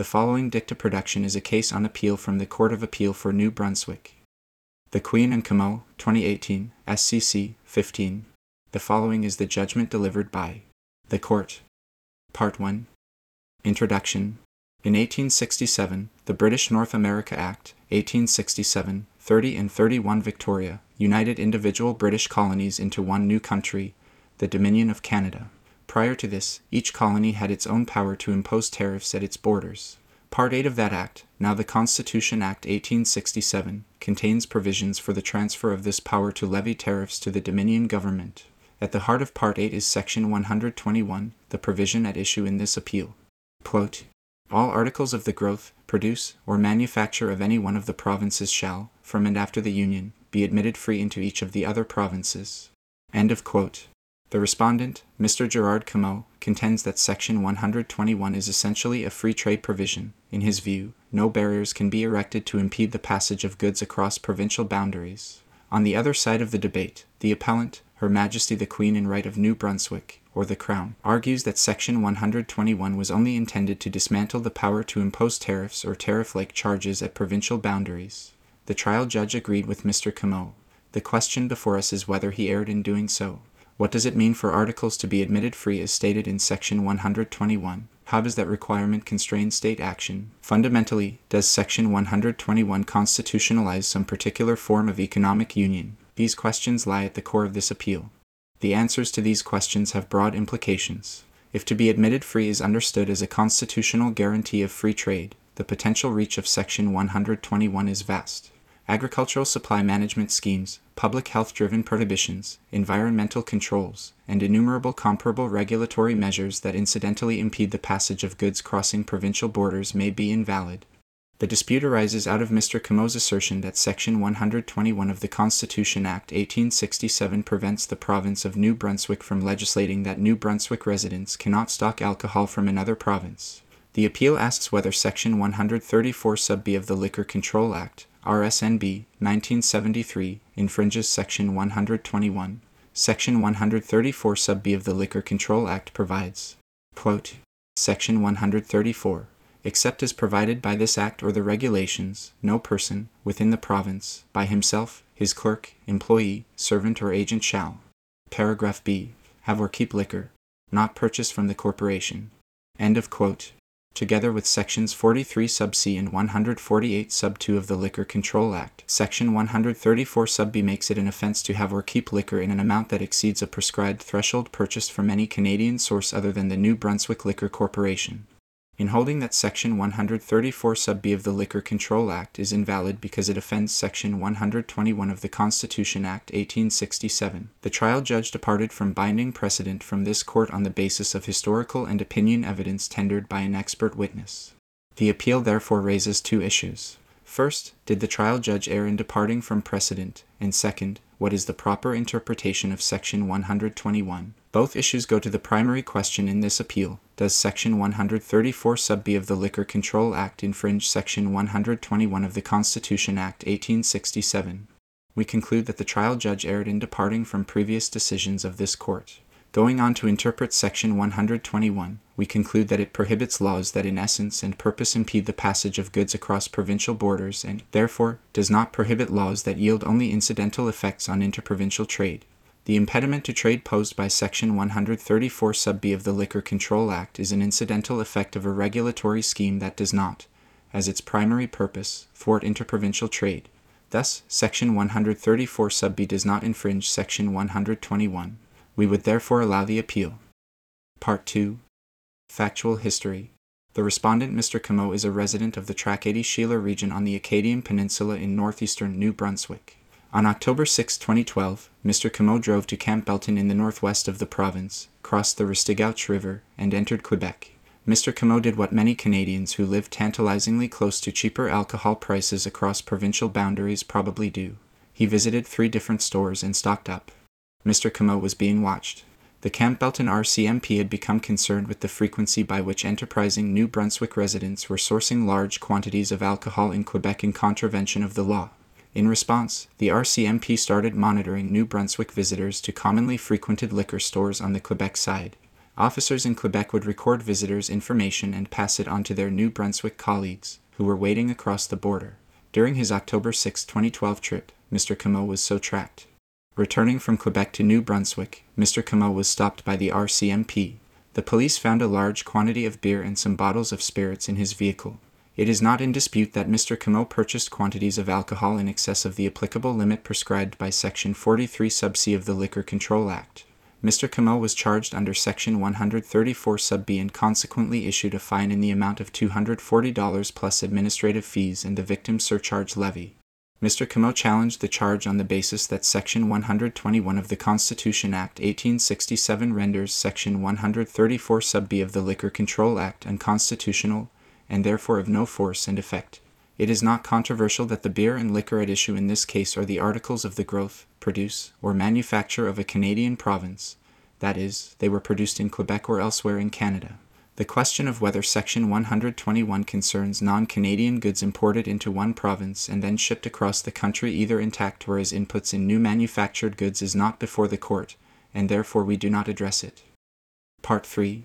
The following dicta production is a case on appeal from the Court of Appeal for New Brunswick. The Queen and Comeau, 2018, SCC 15. The following is the judgment delivered by the Court. Part 1 Introduction In 1867, the British North America Act, 1867, 30 and 31 Victoria, united individual British colonies into one new country, the Dominion of Canada. Prior to this, each colony had its own power to impose tariffs at its borders. Part 8 of that Act, now the Constitution Act 1867, contains provisions for the transfer of this power to levy tariffs to the Dominion government. At the heart of Part 8 is Section 121, the provision at issue in this appeal. Quote, All articles of the growth, produce, or manufacture of any one of the provinces shall, from and after the Union, be admitted free into each of the other provinces. End of quote. The respondent, Mr. Gerard Comeau, contends that Section 121 is essentially a free trade provision. In his view, no barriers can be erected to impede the passage of goods across provincial boundaries. On the other side of the debate, the appellant, Her Majesty the Queen in Right of New Brunswick, or the Crown, argues that Section 121 was only intended to dismantle the power to impose tariffs or tariff like charges at provincial boundaries. The trial judge agreed with Mr. Comeau. The question before us is whether he erred in doing so. What does it mean for articles to be admitted free as stated in Section 121? How does that requirement constrain state action? Fundamentally, does Section 121 constitutionalize some particular form of economic union? These questions lie at the core of this appeal. The answers to these questions have broad implications. If to be admitted free is understood as a constitutional guarantee of free trade, the potential reach of Section 121 is vast agricultural supply management schemes, public health driven prohibitions, environmental controls, and innumerable comparable regulatory measures that incidentally impede the passage of goods crossing provincial borders may be invalid. The dispute arises out of Mr. Comeau's assertion that Section 121 of the Constitution Act 1867 prevents the province of New Brunswick from legislating that New Brunswick residents cannot stock alcohol from another province. The appeal asks whether Section 134 sub B of the Liquor Control Act, RSNB 1973 infringes Section 121. Section 134 sub B of the Liquor Control Act provides, quote, Section 134. Except as provided by this Act or the regulations, no person, within the province, by himself, his clerk, employee, servant, or agent shall, paragraph B, have or keep liquor, not purchased from the corporation. End of quote together with sections 43 sub c and 148 sub 2 of the Liquor Control Act. Section 134 sub b makes it an offense to have or keep liquor in an amount that exceeds a prescribed threshold purchased from any Canadian source other than the New Brunswick Liquor Corporation. In holding that Section 134 sub b of the Liquor Control Act is invalid because it offends Section 121 of the Constitution Act 1867, the trial judge departed from binding precedent from this court on the basis of historical and opinion evidence tendered by an expert witness. The appeal therefore raises two issues. First, did the trial judge err in departing from precedent? And second, what is the proper interpretation of Section 121? Both issues go to the primary question in this appeal Does Section 134 sub b of the Liquor Control Act infringe Section 121 of the Constitution Act 1867? We conclude that the trial judge erred in departing from previous decisions of this court. Going on to interpret Section 121, we conclude that it prohibits laws that in essence and purpose impede the passage of goods across provincial borders and, therefore, does not prohibit laws that yield only incidental effects on interprovincial trade. The impediment to trade posed by Section 134 sub b of the Liquor Control Act is an incidental effect of a regulatory scheme that does not, as its primary purpose, thwart interprovincial trade. Thus, Section 134 sub b does not infringe Section 121. We would therefore allow the appeal. Part 2 Factual History The respondent, Mr. Comeau, is a resident of the Tracadie Sheila region on the Acadian Peninsula in northeastern New Brunswick. On October 6, 2012, Mr. Comeau drove to Campbellton in the northwest of the province, crossed the Restigouche River, and entered Quebec. Mr. Comeau did what many Canadians who live tantalizingly close to cheaper alcohol prices across provincial boundaries probably do. He visited three different stores and stocked up. Mr. Comeau was being watched. The Campbellton RCMP had become concerned with the frequency by which enterprising New Brunswick residents were sourcing large quantities of alcohol in Quebec in contravention of the law. In response, the RCMP started monitoring New Brunswick visitors to commonly frequented liquor stores on the Quebec side. Officers in Quebec would record visitors' information and pass it on to their New Brunswick colleagues, who were waiting across the border. During his October 6, 2012 trip, Mr. Comeau was so tracked. Returning from Quebec to New Brunswick, Mr. Comeau was stopped by the RCMP. The police found a large quantity of beer and some bottles of spirits in his vehicle. It is not in dispute that Mr. Comeau purchased quantities of alcohol in excess of the applicable limit prescribed by Section 43 sub C of the Liquor Control Act. Mr. Comeau was charged under Section 134 sub B and consequently issued a fine in the amount of $240 plus administrative fees and the victim surcharge levy. Mr. Comeau challenged the charge on the basis that Section 121 of the Constitution Act 1867 renders Section 134 sub B of the Liquor Control Act unconstitutional and therefore of no force and effect. It is not controversial that the beer and liquor at issue in this case are the articles of the growth, produce, or manufacture of a Canadian province, that is, they were produced in Quebec or elsewhere in Canada. The question of whether Section 121 concerns non Canadian goods imported into one province and then shipped across the country either intact or as inputs in new manufactured goods is not before the court, and therefore we do not address it. Part 3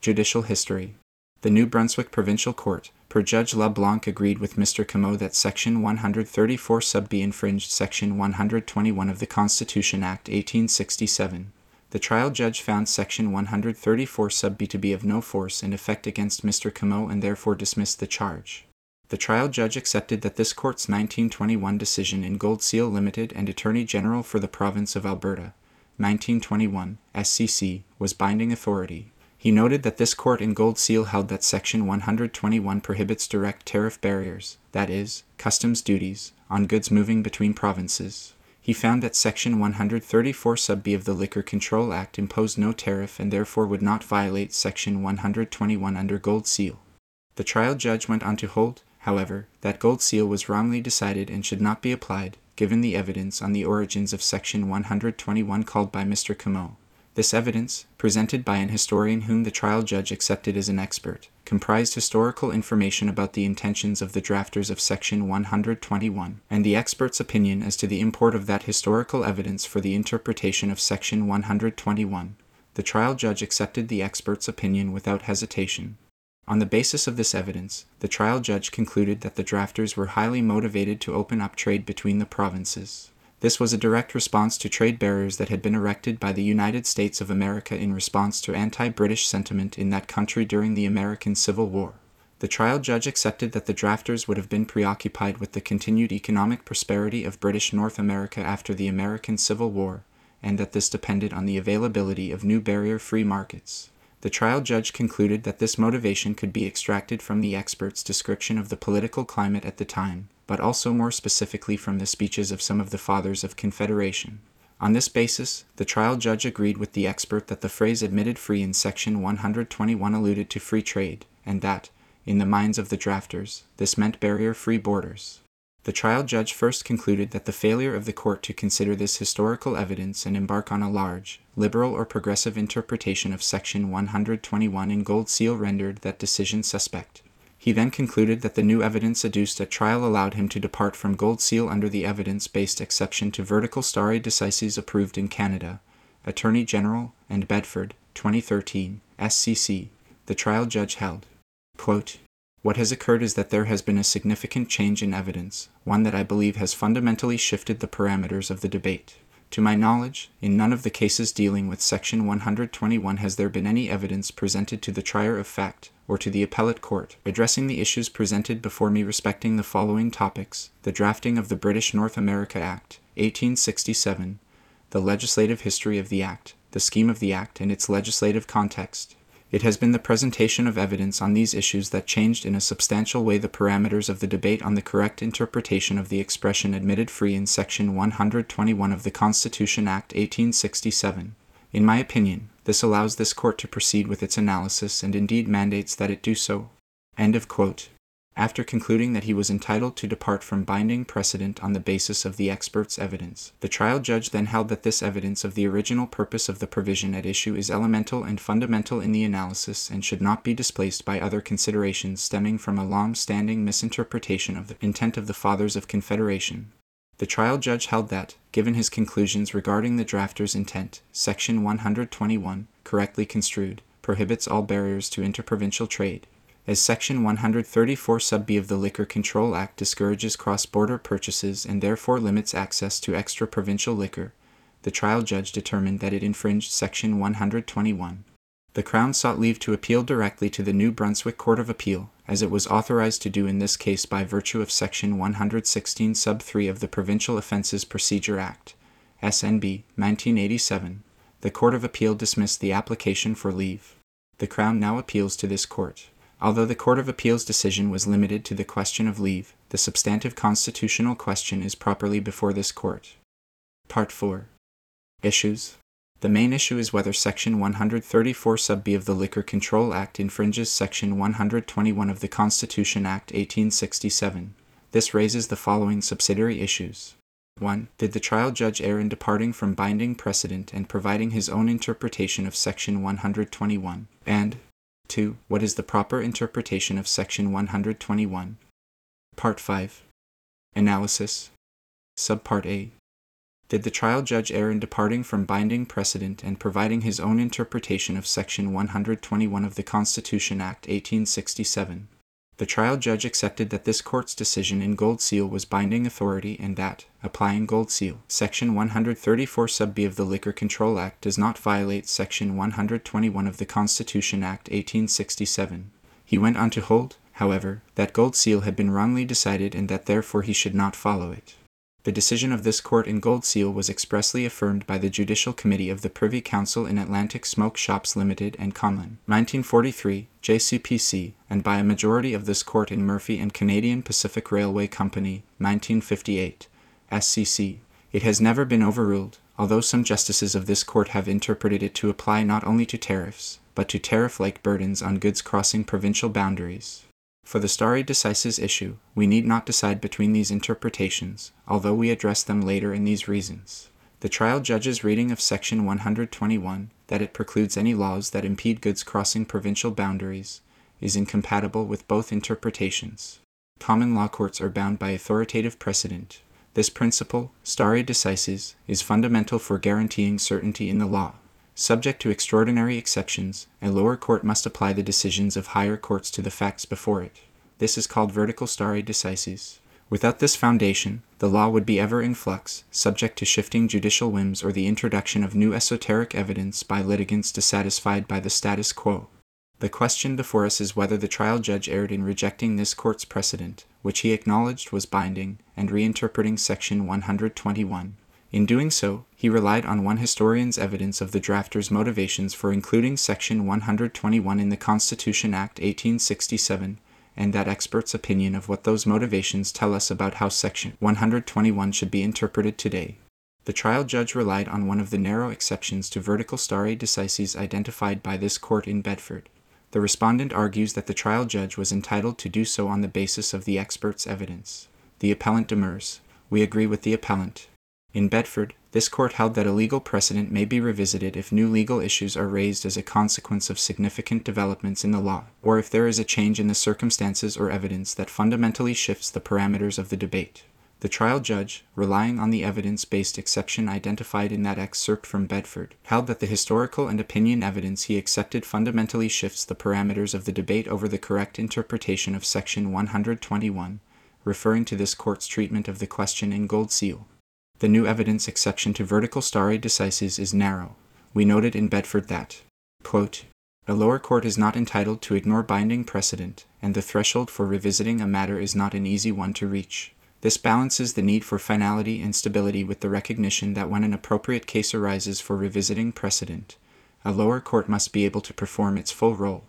Judicial History The New Brunswick Provincial Court, per Judge LeBlanc, agreed with Mr. Comeau that Section 134 sub B infringed Section 121 of the Constitution Act 1867. The trial judge found Section 134 sub B to be of no force and effect against Mr. Comeau and therefore dismissed the charge. The trial judge accepted that this court's 1921 decision in Gold Seal Limited and Attorney General for the Province of Alberta, 1921, SCC, was binding authority. He noted that this court in Gold Seal held that Section 121 prohibits direct tariff barriers, that is, customs duties, on goods moving between provinces. He found that Section 134 sub B of the Liquor Control Act imposed no tariff and therefore would not violate Section 121 under Gold Seal. The trial judge went on to hold, however, that Gold Seal was wrongly decided and should not be applied, given the evidence on the origins of Section 121 called by Mr. Comeau. This evidence, presented by an historian whom the trial judge accepted as an expert, comprised historical information about the intentions of the drafters of Section 121, and the expert's opinion as to the import of that historical evidence for the interpretation of Section 121. The trial judge accepted the expert's opinion without hesitation. On the basis of this evidence, the trial judge concluded that the drafters were highly motivated to open up trade between the provinces. This was a direct response to trade barriers that had been erected by the United States of America in response to anti British sentiment in that country during the American Civil War. The trial judge accepted that the drafters would have been preoccupied with the continued economic prosperity of British North America after the American Civil War, and that this depended on the availability of new barrier free markets. The trial judge concluded that this motivation could be extracted from the expert's description of the political climate at the time, but also more specifically from the speeches of some of the fathers of Confederation. On this basis, the trial judge agreed with the expert that the phrase admitted free in Section 121 alluded to free trade, and that, in the minds of the drafters, this meant barrier free borders. The trial judge first concluded that the failure of the court to consider this historical evidence and embark on a large, liberal or progressive interpretation of Section 121 in Gold Seal rendered that decision suspect. He then concluded that the new evidence adduced at trial allowed him to depart from Gold Seal under the evidence based exception to vertical stare decisis approved in Canada, Attorney General and Bedford, 2013, SCC. The trial judge held. Quote, what has occurred is that there has been a significant change in evidence, one that I believe has fundamentally shifted the parameters of the debate. To my knowledge, in none of the cases dealing with Section 121 has there been any evidence presented to the trier of fact or to the appellate court addressing the issues presented before me respecting the following topics the drafting of the British North America Act, 1867, the legislative history of the Act, the scheme of the Act and its legislative context, it has been the presentation of evidence on these issues that changed in a substantial way the parameters of the debate on the correct interpretation of the expression admitted free in Section 121 of the Constitution Act 1867. In my opinion, this allows this court to proceed with its analysis and indeed mandates that it do so. End of quote. After concluding that he was entitled to depart from binding precedent on the basis of the expert's evidence, the trial judge then held that this evidence of the original purpose of the provision at issue is elemental and fundamental in the analysis and should not be displaced by other considerations stemming from a long standing misinterpretation of the intent of the Fathers of Confederation. The trial judge held that, given his conclusions regarding the drafter's intent, Section 121, correctly construed, prohibits all barriers to interprovincial trade. As Section 134 sub B of the Liquor Control Act discourages cross border purchases and therefore limits access to extra provincial liquor, the trial judge determined that it infringed Section 121. The Crown sought leave to appeal directly to the New Brunswick Court of Appeal, as it was authorized to do in this case by virtue of Section 116 sub 3 of the Provincial Offences Procedure Act, SNB 1987. The Court of Appeal dismissed the application for leave. The Crown now appeals to this court. Although the Court of Appeal's decision was limited to the question of leave, the substantive constitutional question is properly before this court. Part 4 Issues The main issue is whether Section 134 sub B of the Liquor Control Act infringes Section 121 of the Constitution Act 1867. This raises the following subsidiary issues. 1. Did the trial judge err in departing from binding precedent and providing his own interpretation of Section 121? And 2. What is the proper interpretation of Section 121? Part 5 Analysis Subpart A did the trial judge err in departing from binding precedent and providing his own interpretation of Section 121 of the Constitution Act 1867? The trial judge accepted that this court's decision in Gold Seal was binding authority and that, applying Gold Seal, Section 134 sub B of the Liquor Control Act does not violate Section 121 of the Constitution Act 1867. He went on to hold, however, that Gold Seal had been wrongly decided and that therefore he should not follow it. The decision of this court in Gold Seal was expressly affirmed by the Judicial Committee of the Privy Council in Atlantic Smoke Shops Limited and Conlon, 1943, JCPC, and by a majority of this court in Murphy and Canadian Pacific Railway Company, 1958, SCC. It has never been overruled, although some justices of this court have interpreted it to apply not only to tariffs, but to tariff like burdens on goods crossing provincial boundaries. For the stare decisis issue, we need not decide between these interpretations, although we address them later in these reasons. The trial judge's reading of Section 121, that it precludes any laws that impede goods crossing provincial boundaries, is incompatible with both interpretations. Common law courts are bound by authoritative precedent. This principle, stare decisis, is fundamental for guaranteeing certainty in the law. Subject to extraordinary exceptions, a lower court must apply the decisions of higher courts to the facts before it. This is called vertical stare decisis. Without this foundation, the law would be ever in flux, subject to shifting judicial whims or the introduction of new esoteric evidence by litigants dissatisfied by the status quo. The question before us is whether the trial judge erred in rejecting this court's precedent, which he acknowledged was binding, and reinterpreting Section 121. In doing so, he relied on one historian's evidence of the drafter's motivations for including Section 121 in the Constitution Act 1867, and that expert's opinion of what those motivations tell us about how Section 121 should be interpreted today. The trial judge relied on one of the narrow exceptions to vertical stare decisis identified by this court in Bedford. The respondent argues that the trial judge was entitled to do so on the basis of the expert's evidence. The appellant demurs. We agree with the appellant. In Bedford, this court held that a legal precedent may be revisited if new legal issues are raised as a consequence of significant developments in the law, or if there is a change in the circumstances or evidence that fundamentally shifts the parameters of the debate. The trial judge, relying on the evidence based exception identified in that excerpt from Bedford, held that the historical and opinion evidence he accepted fundamentally shifts the parameters of the debate over the correct interpretation of Section 121, referring to this court's treatment of the question in Gold Seal. The new evidence exception to vertical stare decisis is narrow. We noted in Bedford that, quote, a lower court is not entitled to ignore binding precedent, and the threshold for revisiting a matter is not an easy one to reach. This balances the need for finality and stability with the recognition that when an appropriate case arises for revisiting precedent, a lower court must be able to perform its full role.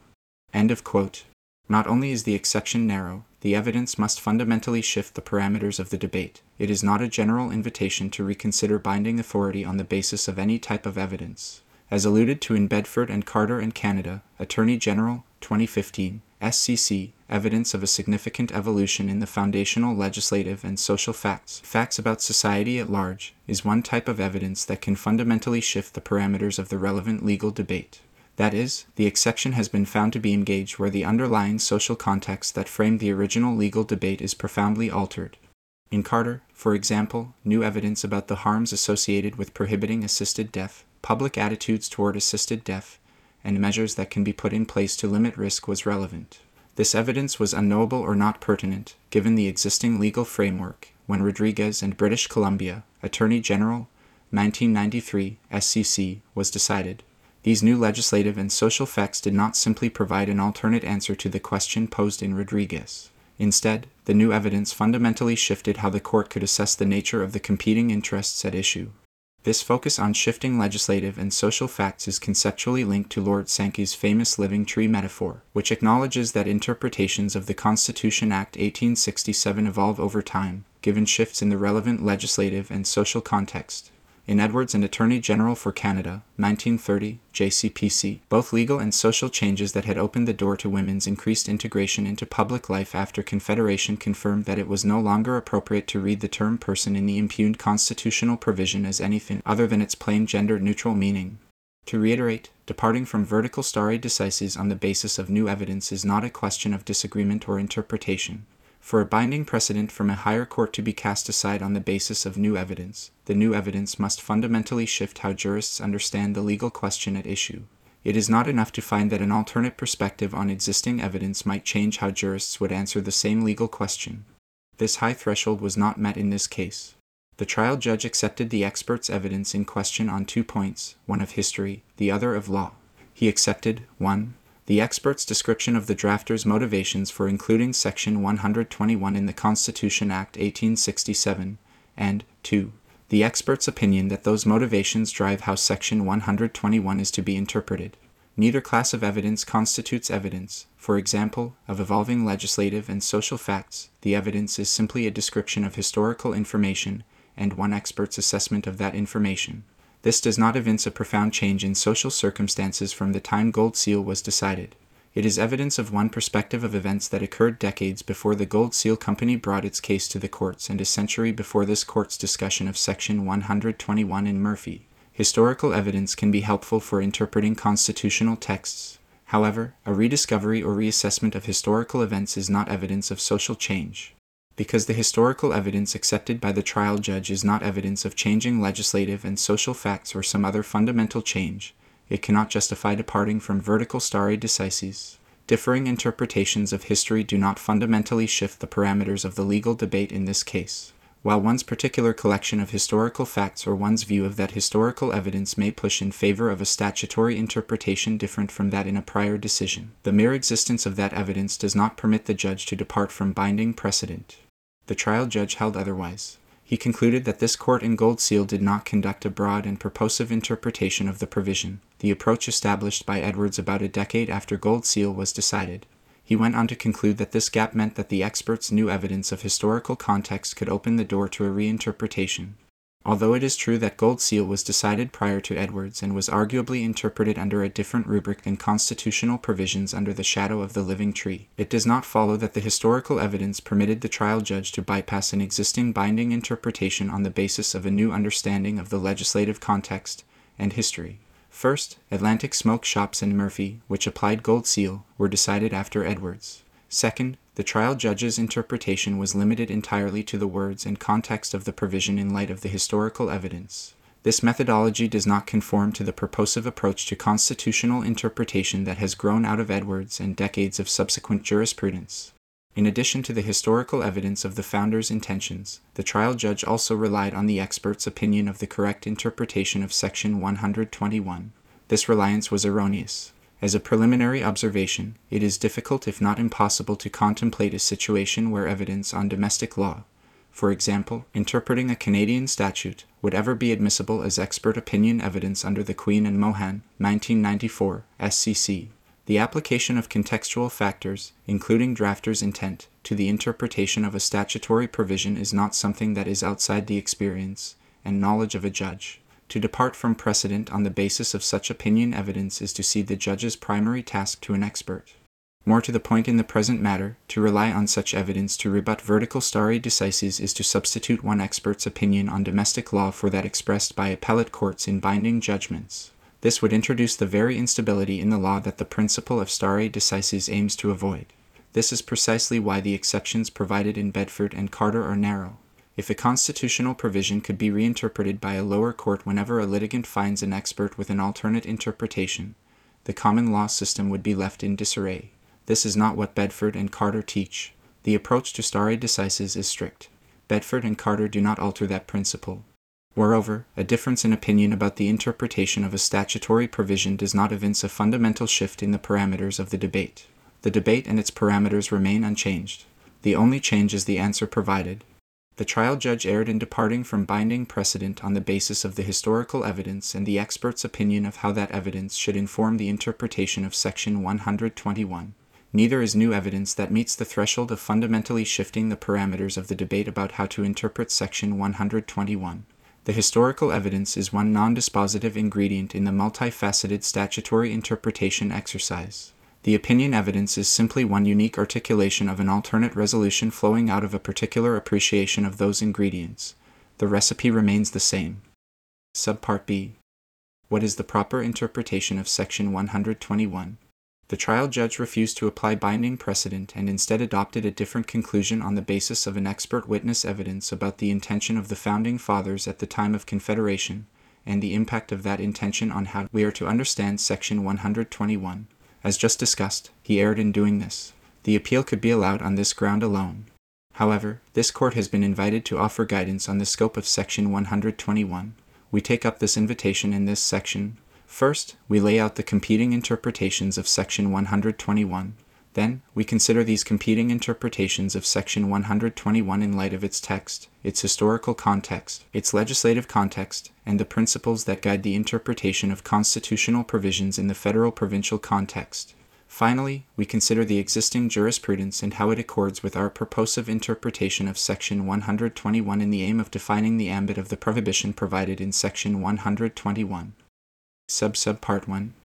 End of quote. Not only is the exception narrow, the evidence must fundamentally shift the parameters of the debate. It is not a general invitation to reconsider binding authority on the basis of any type of evidence. As alluded to in Bedford and Carter and Canada, Attorney General, 2015, SCC, evidence of a significant evolution in the foundational legislative and social facts, facts about society at large, is one type of evidence that can fundamentally shift the parameters of the relevant legal debate. That is, the exception has been found to be engaged where the underlying social context that framed the original legal debate is profoundly altered. In Carter, for example, new evidence about the harms associated with prohibiting assisted death, public attitudes toward assisted death, and measures that can be put in place to limit risk was relevant. This evidence was unknowable or not pertinent, given the existing legal framework, when Rodriguez and British Columbia, Attorney General, 1993, SCC, was decided. These new legislative and social facts did not simply provide an alternate answer to the question posed in Rodriguez. Instead, the new evidence fundamentally shifted how the court could assess the nature of the competing interests at issue. This focus on shifting legislative and social facts is conceptually linked to Lord Sankey's famous living tree metaphor, which acknowledges that interpretations of the Constitution Act 1867 evolve over time, given shifts in the relevant legislative and social context in Edwards and Attorney General for Canada, 1930, JCPC, both legal and social changes that had opened the door to women's increased integration into public life after Confederation confirmed that it was no longer appropriate to read the term person in the impugned constitutional provision as anything other than its plain gender neutral meaning. To reiterate, departing from vertical stare decisis on the basis of new evidence is not a question of disagreement or interpretation. For a binding precedent from a higher court to be cast aside on the basis of new evidence, the new evidence must fundamentally shift how jurists understand the legal question at issue. It is not enough to find that an alternate perspective on existing evidence might change how jurists would answer the same legal question. This high threshold was not met in this case. The trial judge accepted the expert's evidence in question on two points one of history, the other of law. He accepted 1 the expert's description of the drafter's motivations for including Section 121 in the Constitution Act 1867, and 2. The expert's opinion that those motivations drive how Section 121 is to be interpreted. Neither class of evidence constitutes evidence, for example, of evolving legislative and social facts. The evidence is simply a description of historical information and one expert's assessment of that information. This does not evince a profound change in social circumstances from the time Gold Seal was decided. It is evidence of one perspective of events that occurred decades before the Gold Seal Company brought its case to the courts and a century before this court's discussion of Section 121 in Murphy. Historical evidence can be helpful for interpreting constitutional texts. However, a rediscovery or reassessment of historical events is not evidence of social change. Because the historical evidence accepted by the trial judge is not evidence of changing legislative and social facts or some other fundamental change, it cannot justify departing from vertical stare decisis. Differing interpretations of history do not fundamentally shift the parameters of the legal debate in this case. While one's particular collection of historical facts or one's view of that historical evidence may push in favor of a statutory interpretation different from that in a prior decision, the mere existence of that evidence does not permit the judge to depart from binding precedent. The trial judge held otherwise. He concluded that this court in Gold Seal did not conduct a broad and purposive interpretation of the provision, the approach established by Edwards about a decade after Gold Seal was decided. He went on to conclude that this gap meant that the experts' new evidence of historical context could open the door to a reinterpretation, Although it is true that Gold Seal was decided prior to Edwards and was arguably interpreted under a different rubric than constitutional provisions under the shadow of the living tree, it does not follow that the historical evidence permitted the trial judge to bypass an existing binding interpretation on the basis of a new understanding of the legislative context and history. First, Atlantic Smoke Shops and Murphy, which applied Gold Seal, were decided after Edwards. Second, the trial judge's interpretation was limited entirely to the words and context of the provision in light of the historical evidence. This methodology does not conform to the purposive approach to constitutional interpretation that has grown out of Edwards and decades of subsequent jurisprudence. In addition to the historical evidence of the founder's intentions, the trial judge also relied on the expert's opinion of the correct interpretation of Section 121. This reliance was erroneous. As a preliminary observation, it is difficult if not impossible to contemplate a situation where evidence on domestic law, for example, interpreting a Canadian statute, would ever be admissible as expert opinion evidence under the Queen and Mohan, 1994, SCC. The application of contextual factors, including drafter's intent, to the interpretation of a statutory provision is not something that is outside the experience and knowledge of a judge. To depart from precedent on the basis of such opinion evidence is to cede the judge's primary task to an expert. More to the point in the present matter, to rely on such evidence to rebut vertical stare decisis is to substitute one expert's opinion on domestic law for that expressed by appellate courts in binding judgments. This would introduce the very instability in the law that the principle of stare decisis aims to avoid. This is precisely why the exceptions provided in Bedford and Carter are narrow. If a constitutional provision could be reinterpreted by a lower court whenever a litigant finds an expert with an alternate interpretation, the common law system would be left in disarray. This is not what Bedford and Carter teach. The approach to stare decisis is strict. Bedford and Carter do not alter that principle. Moreover, a difference in opinion about the interpretation of a statutory provision does not evince a fundamental shift in the parameters of the debate. The debate and its parameters remain unchanged. The only change is the answer provided. The trial judge erred in departing from binding precedent on the basis of the historical evidence and the expert's opinion of how that evidence should inform the interpretation of Section 121. Neither is new evidence that meets the threshold of fundamentally shifting the parameters of the debate about how to interpret Section 121. The historical evidence is one non dispositive ingredient in the multifaceted statutory interpretation exercise. The opinion evidence is simply one unique articulation of an alternate resolution flowing out of a particular appreciation of those ingredients. The recipe remains the same. Subpart B. What is the proper interpretation of Section 121? The trial judge refused to apply binding precedent and instead adopted a different conclusion on the basis of an expert witness evidence about the intention of the Founding Fathers at the time of Confederation and the impact of that intention on how we are to understand Section 121. As just discussed, he erred in doing this. The appeal could be allowed on this ground alone. However, this court has been invited to offer guidance on the scope of Section 121. We take up this invitation in this section First, we lay out the competing interpretations of Section 121. Then, we consider these competing interpretations of Section 121 in light of its text, its historical context, its legislative context, and the principles that guide the interpretation of constitutional provisions in the federal provincial context. Finally, we consider the existing jurisprudence and how it accords with our purposive interpretation of Section 121 in the aim of defining the ambit of the prohibition provided in Section 121. Sub Sub Part 1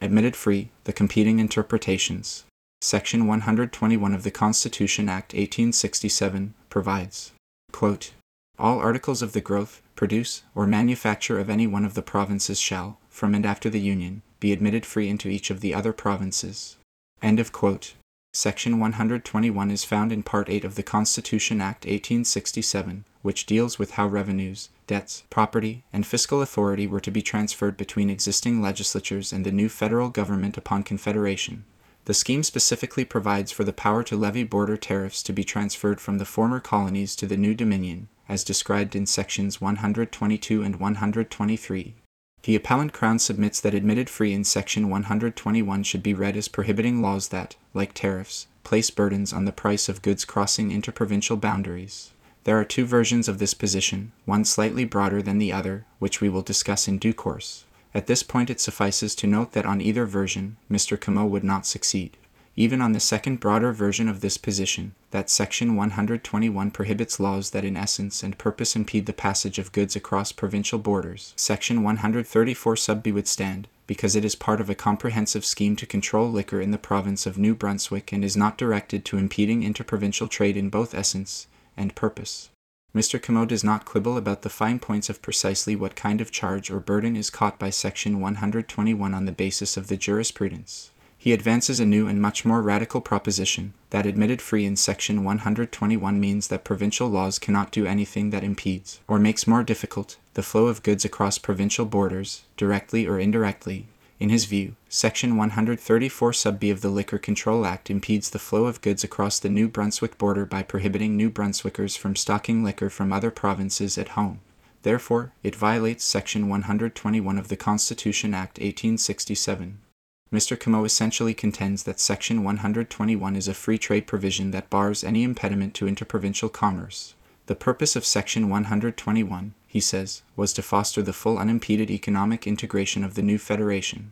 Admitted free, the competing interpretations. Section 121 of the Constitution Act 1867 provides quote, All articles of the growth, produce, or manufacture of any one of the provinces shall, from and after the Union, be admitted free into each of the other provinces. End of quote. Section 121 is found in Part 8 of the Constitution Act 1867, which deals with how revenues, debts, property, and fiscal authority were to be transferred between existing legislatures and the new federal government upon confederation. The scheme specifically provides for the power to levy border tariffs to be transferred from the former colonies to the new Dominion, as described in sections 122 and 123. The appellant Crown submits that admitted free in section 121 should be read as prohibiting laws that, like tariffs, place burdens on the price of goods crossing interprovincial boundaries. There are two versions of this position, one slightly broader than the other, which we will discuss in due course. At this point, it suffices to note that on either version, Mr. Comeau would not succeed. Even on the second broader version of this position, that Section 121 prohibits laws that in essence and purpose impede the passage of goods across provincial borders, Section 134 sub B would stand, because it is part of a comprehensive scheme to control liquor in the province of New Brunswick and is not directed to impeding interprovincial trade in both essence and purpose. Mr. Comeau does not quibble about the fine points of precisely what kind of charge or burden is caught by Section 121 on the basis of the jurisprudence. He advances a new and much more radical proposition that admitted free in Section 121 means that provincial laws cannot do anything that impedes, or makes more difficult, the flow of goods across provincial borders, directly or indirectly, in his view, Section 134 sub B of the Liquor Control Act impedes the flow of goods across the New Brunswick border by prohibiting New Brunswickers from stocking liquor from other provinces at home. Therefore, it violates Section 121 of the Constitution Act 1867. Mr. Comeau essentially contends that Section 121 is a free trade provision that bars any impediment to interprovincial commerce. The purpose of Section 121, he says, was to foster the full unimpeded economic integration of the new federation.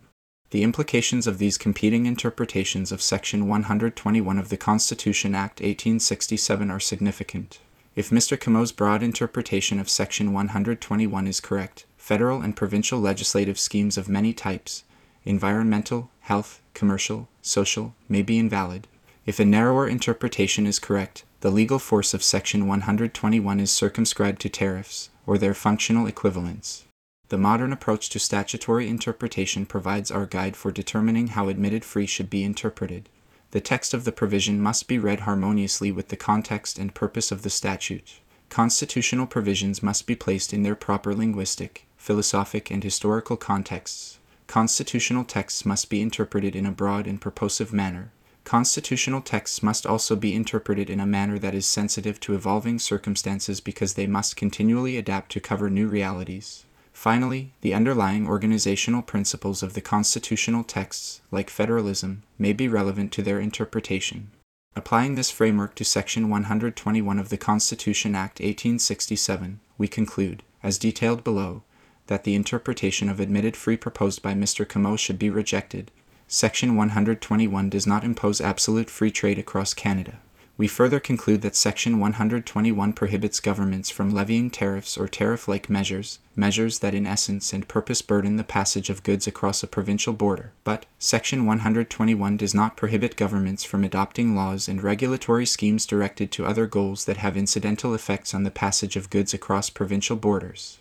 The implications of these competing interpretations of Section 121 of the Constitution Act 1867 are significant. If Mr. Comeau's broad interpretation of Section 121 is correct, federal and provincial legislative schemes of many types environmental, health, commercial, social may be invalid. If a narrower interpretation is correct, the legal force of Section 121 is circumscribed to tariffs, or their functional equivalents. The modern approach to statutory interpretation provides our guide for determining how admitted free should be interpreted. The text of the provision must be read harmoniously with the context and purpose of the statute. Constitutional provisions must be placed in their proper linguistic, philosophic, and historical contexts. Constitutional texts must be interpreted in a broad and purposive manner. Constitutional texts must also be interpreted in a manner that is sensitive to evolving circumstances because they must continually adapt to cover new realities. Finally, the underlying organizational principles of the constitutional texts, like federalism, may be relevant to their interpretation. Applying this framework to Section 121 of the Constitution Act 1867, we conclude, as detailed below, that the interpretation of admitted free proposed by Mr. Comeau should be rejected. Section 121 does not impose absolute free trade across Canada. We further conclude that Section 121 prohibits governments from levying tariffs or tariff like measures, measures that in essence and purpose burden the passage of goods across a provincial border. But, Section 121 does not prohibit governments from adopting laws and regulatory schemes directed to other goals that have incidental effects on the passage of goods across provincial borders.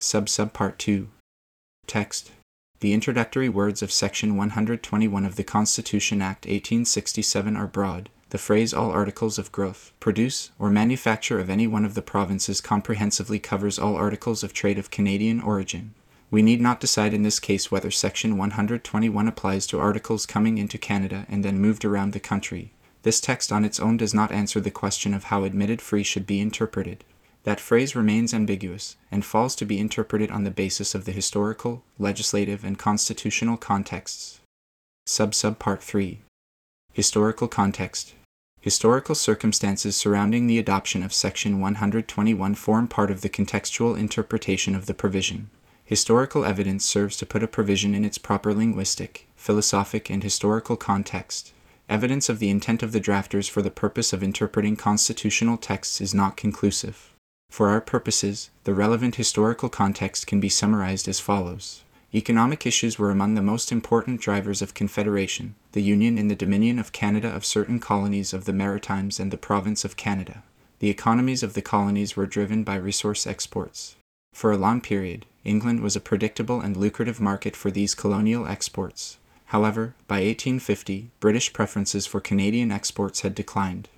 Sub Subpart 2 Text The introductory words of Section 121 of the Constitution Act 1867 are broad the phrase all articles of growth, produce, or manufacture of any one of the provinces comprehensively covers all articles of trade of Canadian origin. We need not decide in this case whether Section 121 applies to articles coming into Canada and then moved around the country. This text on its own does not answer the question of how admitted free should be interpreted. That phrase remains ambiguous and falls to be interpreted on the basis of the historical, legislative, and constitutional contexts. Sub Sub Part 3 Historical Context Historical circumstances surrounding the adoption of Section 121 form part of the contextual interpretation of the provision. Historical evidence serves to put a provision in its proper linguistic, philosophic, and historical context. Evidence of the intent of the drafters for the purpose of interpreting constitutional texts is not conclusive. For our purposes, the relevant historical context can be summarized as follows. Economic issues were among the most important drivers of Confederation, the union in the Dominion of Canada of certain colonies of the Maritimes and the Province of Canada. The economies of the colonies were driven by resource exports. For a long period, England was a predictable and lucrative market for these colonial exports. However, by 1850, British preferences for Canadian exports had declined.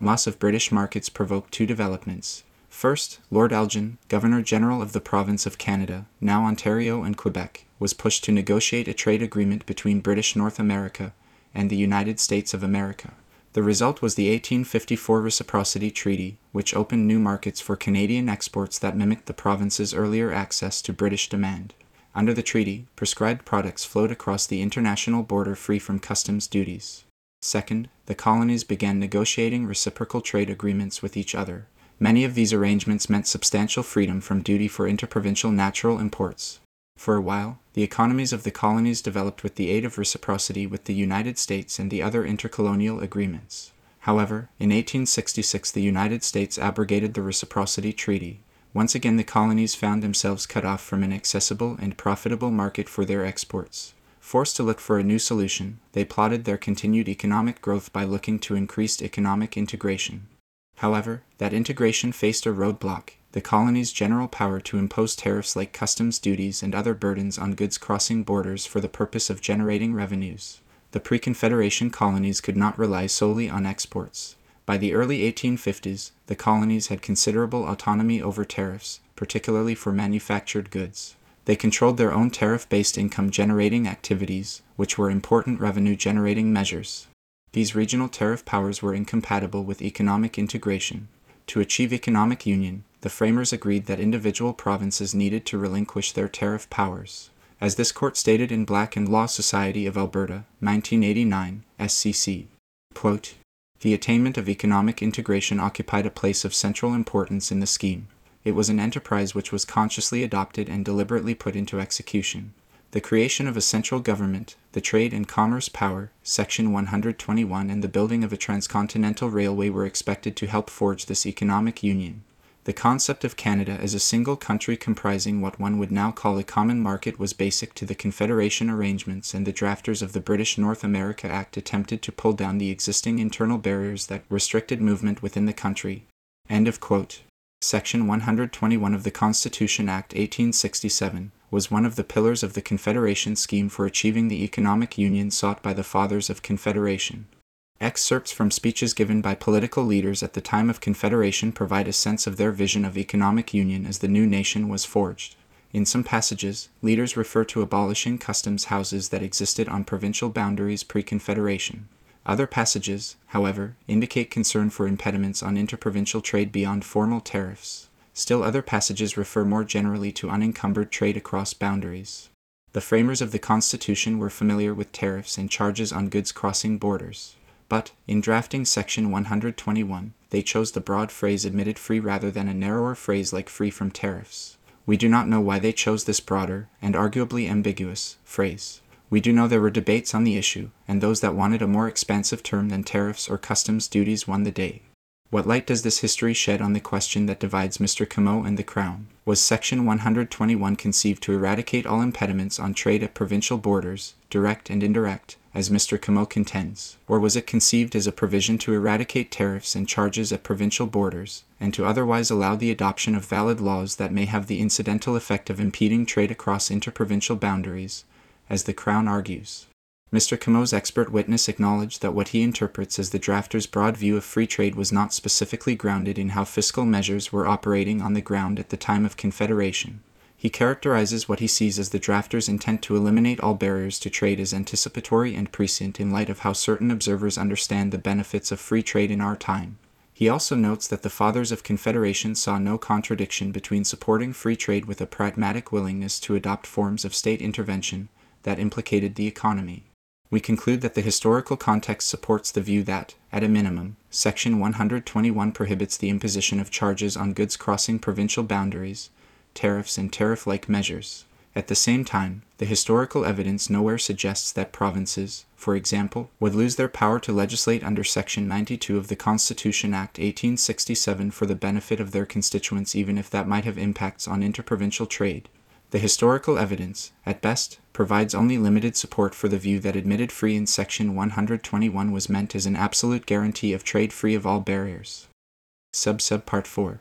Loss of British markets provoked two developments First, Lord Elgin, Governor General of the Province of Canada, now Ontario and Quebec, was pushed to negotiate a trade agreement between British North America and the United States of America. The result was the 1854 Reciprocity Treaty, which opened new markets for Canadian exports that mimicked the province's earlier access to British demand. Under the treaty, prescribed products flowed across the international border free from customs duties. Second, the colonies began negotiating reciprocal trade agreements with each other, Many of these arrangements meant substantial freedom from duty for interprovincial natural imports. For a while, the economies of the colonies developed with the aid of reciprocity with the United States and the other intercolonial agreements. However, in 1866 the United States abrogated the Reciprocity Treaty. Once again, the colonies found themselves cut off from an accessible and profitable market for their exports. Forced to look for a new solution, they plotted their continued economic growth by looking to increased economic integration. However, that integration faced a roadblock the colony's general power to impose tariffs like customs duties and other burdens on goods crossing borders for the purpose of generating revenues. The pre Confederation colonies could not rely solely on exports. By the early 1850s, the colonies had considerable autonomy over tariffs, particularly for manufactured goods. They controlled their own tariff based income generating activities, which were important revenue generating measures. These regional tariff powers were incompatible with economic integration. To achieve economic union, the framers agreed that individual provinces needed to relinquish their tariff powers. As this court stated in Black and Law Society of Alberta, 1989, SCC, quote, the attainment of economic integration occupied a place of central importance in the scheme. It was an enterprise which was consciously adopted and deliberately put into execution. The creation of a central government, the trade and commerce power, Section 121, and the building of a transcontinental railway were expected to help forge this economic union. The concept of Canada as a single country comprising what one would now call a common market was basic to the Confederation arrangements, and the drafters of the British North America Act attempted to pull down the existing internal barriers that restricted movement within the country. End of quote. Section 121 of the Constitution Act 1867 was one of the pillars of the Confederation scheme for achieving the economic union sought by the Fathers of Confederation. Excerpts from speeches given by political leaders at the time of Confederation provide a sense of their vision of economic union as the new nation was forged. In some passages, leaders refer to abolishing customs houses that existed on provincial boundaries pre Confederation. Other passages, however, indicate concern for impediments on interprovincial trade beyond formal tariffs. Still, other passages refer more generally to unencumbered trade across boundaries. The framers of the Constitution were familiar with tariffs and charges on goods crossing borders. But, in drafting Section 121, they chose the broad phrase admitted free rather than a narrower phrase like free from tariffs. We do not know why they chose this broader, and arguably ambiguous, phrase. We do know there were debates on the issue, and those that wanted a more expansive term than tariffs or customs duties won the day. What light does this history shed on the question that divides Mr. Comeau and the Crown? Was Section 121 conceived to eradicate all impediments on trade at provincial borders, direct and indirect, as Mr. Comeau contends, or was it conceived as a provision to eradicate tariffs and charges at provincial borders, and to otherwise allow the adoption of valid laws that may have the incidental effect of impeding trade across interprovincial boundaries, as the Crown argues. Mr. Comeau's expert witness acknowledged that what he interprets as the drafter's broad view of free trade was not specifically grounded in how fiscal measures were operating on the ground at the time of Confederation. He characterizes what he sees as the drafter's intent to eliminate all barriers to trade as anticipatory and prescient in light of how certain observers understand the benefits of free trade in our time. He also notes that the Fathers of Confederation saw no contradiction between supporting free trade with a pragmatic willingness to adopt forms of state intervention that implicated the economy. We conclude that the historical context supports the view that, at a minimum, Section 121 prohibits the imposition of charges on goods crossing provincial boundaries, tariffs, and tariff like measures. At the same time, the historical evidence nowhere suggests that provinces, for example, would lose their power to legislate under Section 92 of the Constitution Act 1867 for the benefit of their constituents, even if that might have impacts on interprovincial trade. The historical evidence, at best, provides only limited support for the view that admitted free in Section 121 was meant as an absolute guarantee of trade free of all barriers. Sub Sub Part 4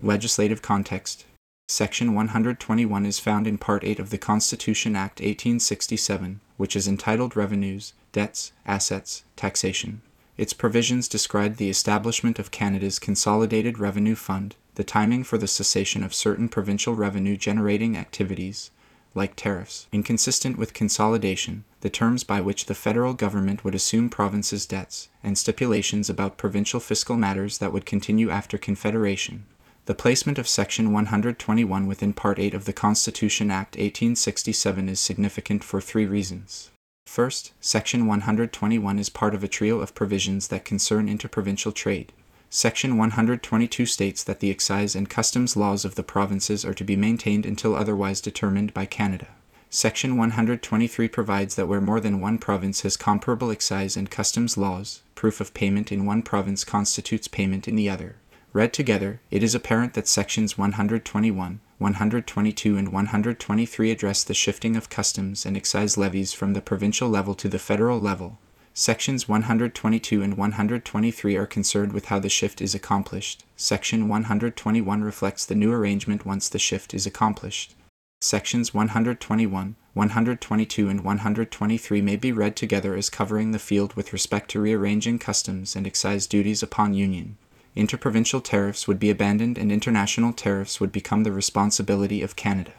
Legislative Context Section 121 is found in Part 8 of the Constitution Act 1867, which is entitled Revenues, Debts, Assets, Taxation. Its provisions describe the establishment of Canada's Consolidated Revenue Fund, the timing for the cessation of certain provincial revenue generating activities, like tariffs, inconsistent with consolidation, the terms by which the federal government would assume provinces' debts, and stipulations about provincial fiscal matters that would continue after Confederation. The placement of Section 121 within Part 8 of the Constitution Act 1867 is significant for three reasons. First, Section 121 is part of a trio of provisions that concern interprovincial trade. Section 122 states that the excise and customs laws of the provinces are to be maintained until otherwise determined by Canada. Section 123 provides that where more than one province has comparable excise and customs laws, proof of payment in one province constitutes payment in the other. Read together, it is apparent that sections 121, 122, and 123 address the shifting of customs and excise levies from the provincial level to the federal level, Sections 122 and 123 are concerned with how the shift is accomplished. Section 121 reflects the new arrangement once the shift is accomplished. Sections 121, 122, and 123 may be read together as covering the field with respect to rearranging customs and excise duties upon union. Interprovincial tariffs would be abandoned and international tariffs would become the responsibility of Canada.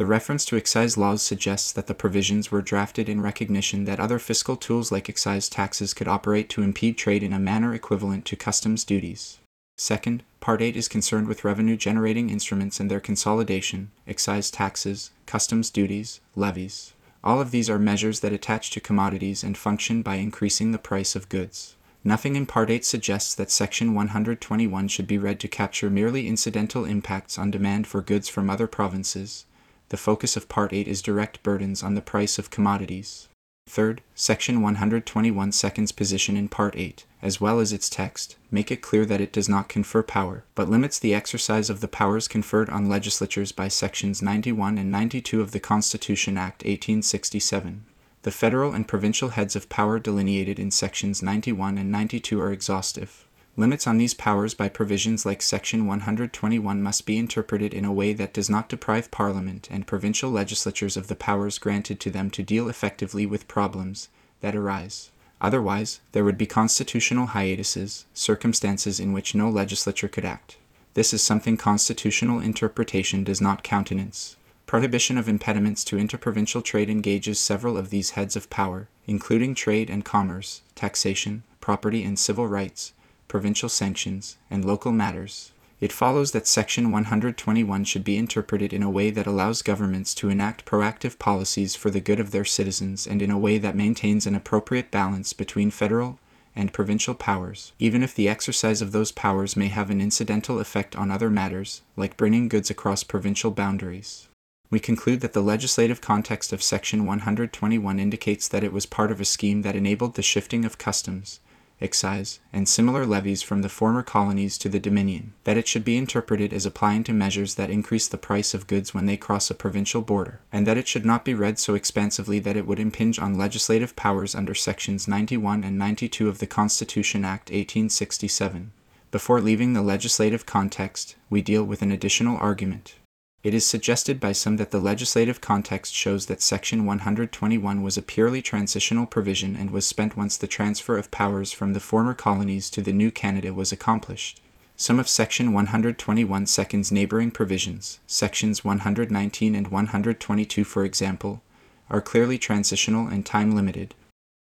The reference to excise laws suggests that the provisions were drafted in recognition that other fiscal tools like excise taxes could operate to impede trade in a manner equivalent to customs duties. Second, Part 8 is concerned with revenue generating instruments and their consolidation, excise taxes, customs duties, levies. All of these are measures that attach to commodities and function by increasing the price of goods. Nothing in Part 8 suggests that Section 121 should be read to capture merely incidental impacts on demand for goods from other provinces, the focus of Part 8 is direct burdens on the price of commodities. Third, Section 121 seconds position in Part 8, as well as its text, make it clear that it does not confer power, but limits the exercise of the powers conferred on legislatures by Sections 91 and 92 of the Constitution Act 1867. The federal and provincial heads of power delineated in Sections 91 and 92 are exhaustive. Limits on these powers by provisions like Section 121 must be interpreted in a way that does not deprive Parliament and provincial legislatures of the powers granted to them to deal effectively with problems that arise. Otherwise, there would be constitutional hiatuses, circumstances in which no legislature could act. This is something constitutional interpretation does not countenance. Prohibition of impediments to interprovincial trade engages several of these heads of power, including trade and commerce, taxation, property and civil rights, provincial sanctions, and local matters. It follows that Section 121 should be interpreted in a way that allows governments to enact proactive policies for the good of their citizens and in a way that maintains an appropriate balance between federal and provincial powers, even if the exercise of those powers may have an incidental effect on other matters, like bringing goods across provincial boundaries we conclude that the legislative context of Section 121 indicates that it was part of a scheme that enabled the shifting of customs, excise, and similar levies from the former colonies to the Dominion, that it should be interpreted as applying to measures that increase the price of goods when they cross a provincial border, and that it should not be read so expansively that it would impinge on legislative powers under Sections 91 and 92 of the Constitution Act 1867. Before leaving the legislative context, we deal with an additional argument, it is suggested by some that the legislative context shows that Section 121 was a purely transitional provision and was spent once the transfer of powers from the former colonies to the new Canada was accomplished. Some of Section 121 second's neighboring provisions, Sections 119 and 122 for example, are clearly transitional and time limited.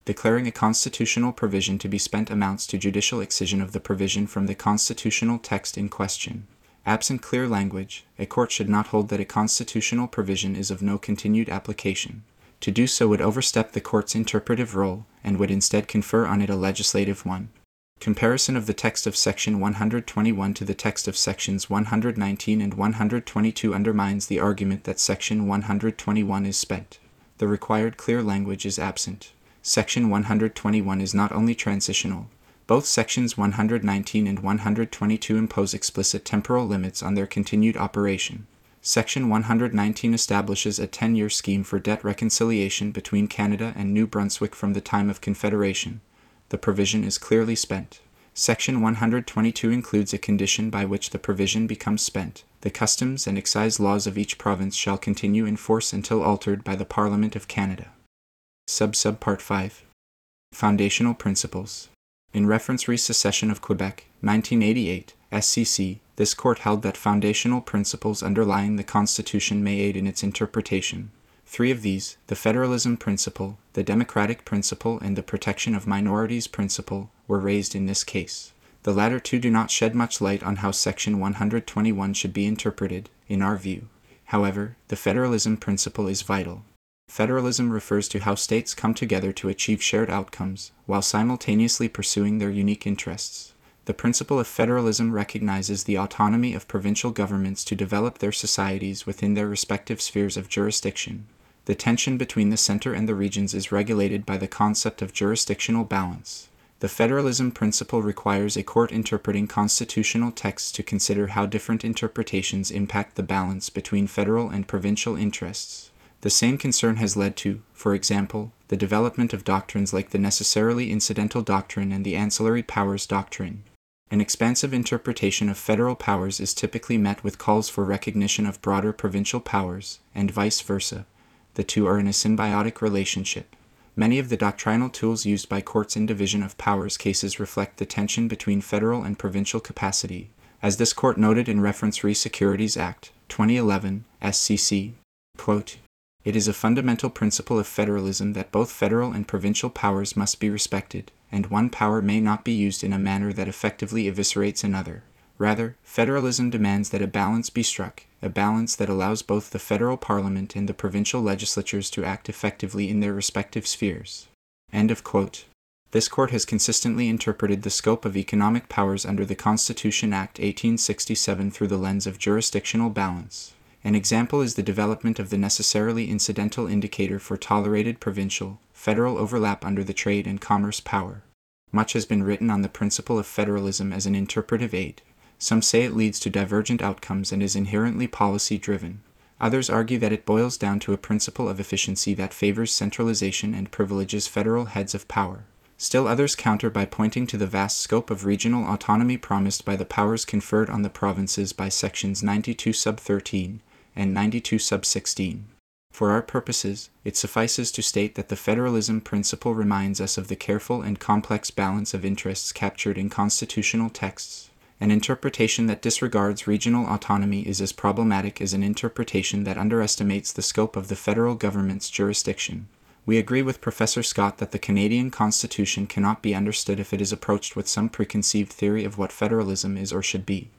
Declaring a constitutional provision to be spent amounts to judicial excision of the provision from the constitutional text in question. Absent clear language, a court should not hold that a constitutional provision is of no continued application. To do so would overstep the court's interpretive role and would instead confer on it a legislative one. Comparison of the text of section 121 to the text of sections 119 and 122 undermines the argument that section 121 is spent. The required clear language is absent. Section 121 is not only transitional, both sections 119 and 122 impose explicit temporal limits on their continued operation. Section 119 establishes a 10 year scheme for debt reconciliation between Canada and New Brunswick from the time of Confederation. The provision is clearly spent. Section 122 includes a condition by which the provision becomes spent. The customs and excise laws of each province shall continue in force until altered by the Parliament of Canada. Sub Sub Part 5 Foundational Principles in reference re secession of Quebec, 1988, SCC, this court held that foundational principles underlying the Constitution may aid in its interpretation. Three of these, the federalism principle, the democratic principle, and the protection of minorities principle, were raised in this case. The latter two do not shed much light on how Section 121 should be interpreted, in our view. However, the federalism principle is vital, Federalism refers to how states come together to achieve shared outcomes while simultaneously pursuing their unique interests. The principle of federalism recognizes the autonomy of provincial governments to develop their societies within their respective spheres of jurisdiction. The tension between the center and the regions is regulated by the concept of jurisdictional balance. The federalism principle requires a court interpreting constitutional texts to consider how different interpretations impact the balance between federal and provincial interests. The same concern has led to, for example, the development of doctrines like the necessarily incidental doctrine and the ancillary powers doctrine. An expansive interpretation of federal powers is typically met with calls for recognition of broader provincial powers, and vice versa. The two are in a symbiotic relationship. Many of the doctrinal tools used by courts in division of powers cases reflect the tension between federal and provincial capacity, as this court noted in reference Re Securities Act 2011 SCC. Quote, it is a fundamental principle of federalism that both federal and provincial powers must be respected, and one power may not be used in a manner that effectively eviscerates another. Rather, federalism demands that a balance be struck, a balance that allows both the federal parliament and the provincial legislatures to act effectively in their respective spheres. End of quote. This court has consistently interpreted the scope of economic powers under the Constitution Act 1867 through the lens of jurisdictional balance. An example is the development of the necessarily incidental indicator for tolerated provincial, federal overlap under the trade and commerce power. Much has been written on the principle of federalism as an interpretive aid. Some say it leads to divergent outcomes and is inherently policy driven. Others argue that it boils down to a principle of efficiency that favors centralization and privileges federal heads of power. Still others counter by pointing to the vast scope of regional autonomy promised by the powers conferred on the provinces by sections 92 sub 13 and 92 sub 16. For our purposes, it suffices to state that the federalism principle reminds us of the careful and complex balance of interests captured in constitutional texts, An interpretation that disregards regional autonomy is as problematic as an interpretation that underestimates the scope of the federal government's jurisdiction. We agree with Professor Scott that the Canadian Constitution cannot be understood if it is approached with some preconceived theory of what federalism is or should be.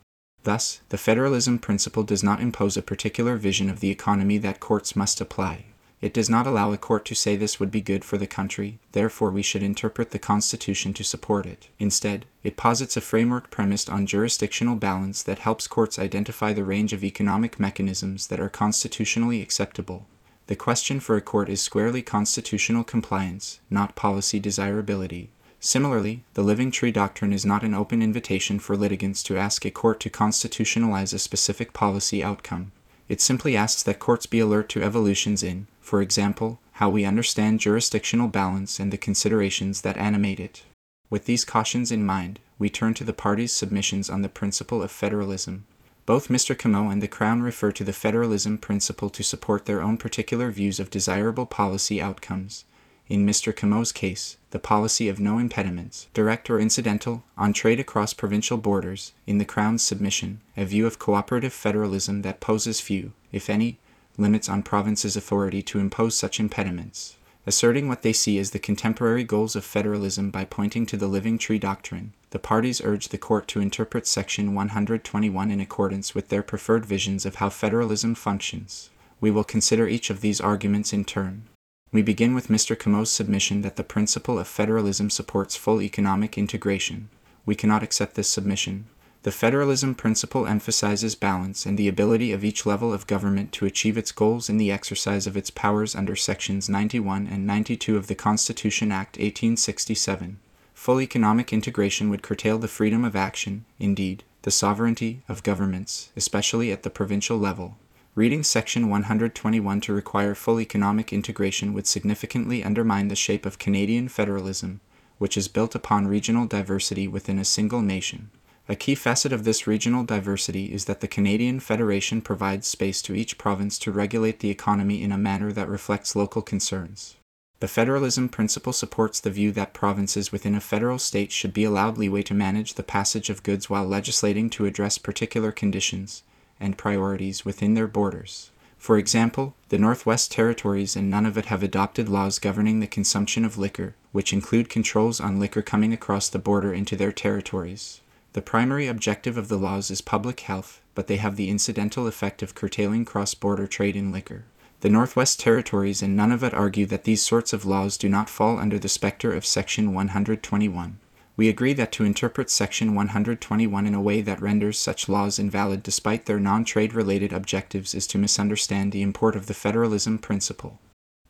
Thus, the federalism principle does not impose a particular vision of the economy that courts must apply. It does not allow a court to say this would be good for the country, therefore we should interpret the Constitution to support it. Instead, it posits a framework premised on jurisdictional balance that helps courts identify the range of economic mechanisms that are constitutionally acceptable. The question for a court is squarely constitutional compliance, not policy desirability. Similarly, the Living Tree Doctrine is not an open invitation for litigants to ask a court to constitutionalize a specific policy outcome. It simply asks that courts be alert to evolutions in, for example, how we understand jurisdictional balance and the considerations that animate it. With these cautions in mind, we turn to the parties' submissions on the principle of federalism. Both Mr. Comeau and the Crown refer to the federalism principle to support their own particular views of desirable policy outcomes in Mr. Comeau's case, the policy of no impediments, direct or incidental, on trade across provincial borders, in the Crown's submission, a view of cooperative federalism that poses few, if any, limits on provinces' authority to impose such impediments, asserting what they see as the contemporary goals of federalism by pointing to the living tree doctrine. The parties urge the court to interpret section 121 in accordance with their preferred visions of how federalism functions. We will consider each of these arguments in turn. We begin with Mr. Comeau's submission that the principle of federalism supports full economic integration. We cannot accept this submission. The federalism principle emphasizes balance and the ability of each level of government to achieve its goals in the exercise of its powers under sections 91 and 92 of the Constitution Act 1867. Full economic integration would curtail the freedom of action, indeed, the sovereignty of governments, especially at the provincial level, Reading Section 121 to require full economic integration would significantly undermine the shape of Canadian federalism, which is built upon regional diversity within a single nation. A key facet of this regional diversity is that the Canadian Federation provides space to each province to regulate the economy in a manner that reflects local concerns. The federalism principle supports the view that provinces within a federal state should be allowed leeway to manage the passage of goods while legislating to address particular conditions, and priorities within their borders. For example, the Northwest Territories and Nunavut have adopted laws governing the consumption of liquor, which include controls on liquor coming across the border into their territories. The primary objective of the laws is public health, but they have the incidental effect of curtailing cross border trade in liquor. The Northwest Territories and Nunavut argue that these sorts of laws do not fall under the specter of Section 121. We agree that to interpret Section 121 in a way that renders such laws invalid despite their non trade related objectives is to misunderstand the import of the federalism principle.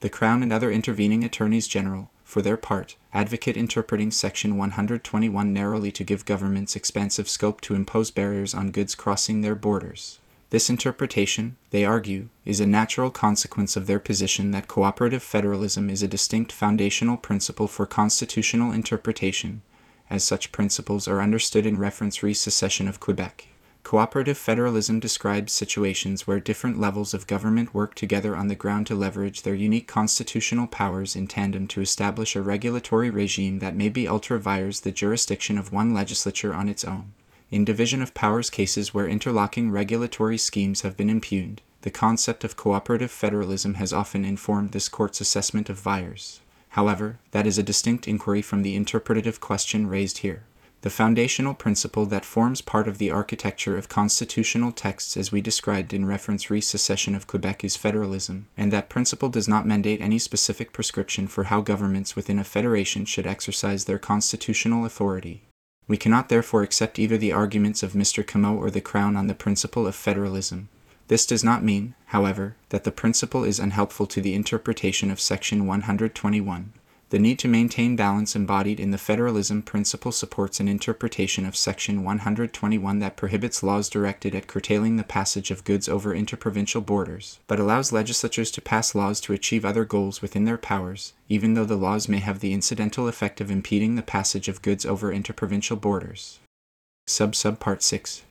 The Crown and other intervening attorneys general, for their part, advocate interpreting Section 121 narrowly to give governments expansive scope to impose barriers on goods crossing their borders. This interpretation, they argue, is a natural consequence of their position that cooperative federalism is a distinct foundational principle for constitutional interpretation as such principles are understood in reference re secession of Quebec. Cooperative federalism describes situations where different levels of government work together on the ground to leverage their unique constitutional powers in tandem to establish a regulatory regime that may be ultra vires the jurisdiction of one legislature on its own. In division of powers cases where interlocking regulatory schemes have been impugned, the concept of cooperative federalism has often informed this court's assessment of vires. However, that is a distinct inquiry from the interpretative question raised here. The foundational principle that forms part of the architecture of constitutional texts as we described in reference re secession of Quebec is federalism, and that principle does not mandate any specific prescription for how governments within a federation should exercise their constitutional authority. We cannot therefore accept either the arguments of Mr. Comeau or the Crown on the principle of federalism. This does not mean, however, that the principle is unhelpful to the interpretation of Section 121. The need to maintain balance embodied in the federalism principle supports an interpretation of Section 121 that prohibits laws directed at curtailing the passage of goods over interprovincial borders, but allows legislatures to pass laws to achieve other goals within their powers, even though the laws may have the incidental effect of impeding the passage of goods over interprovincial borders. Sub Subpart 6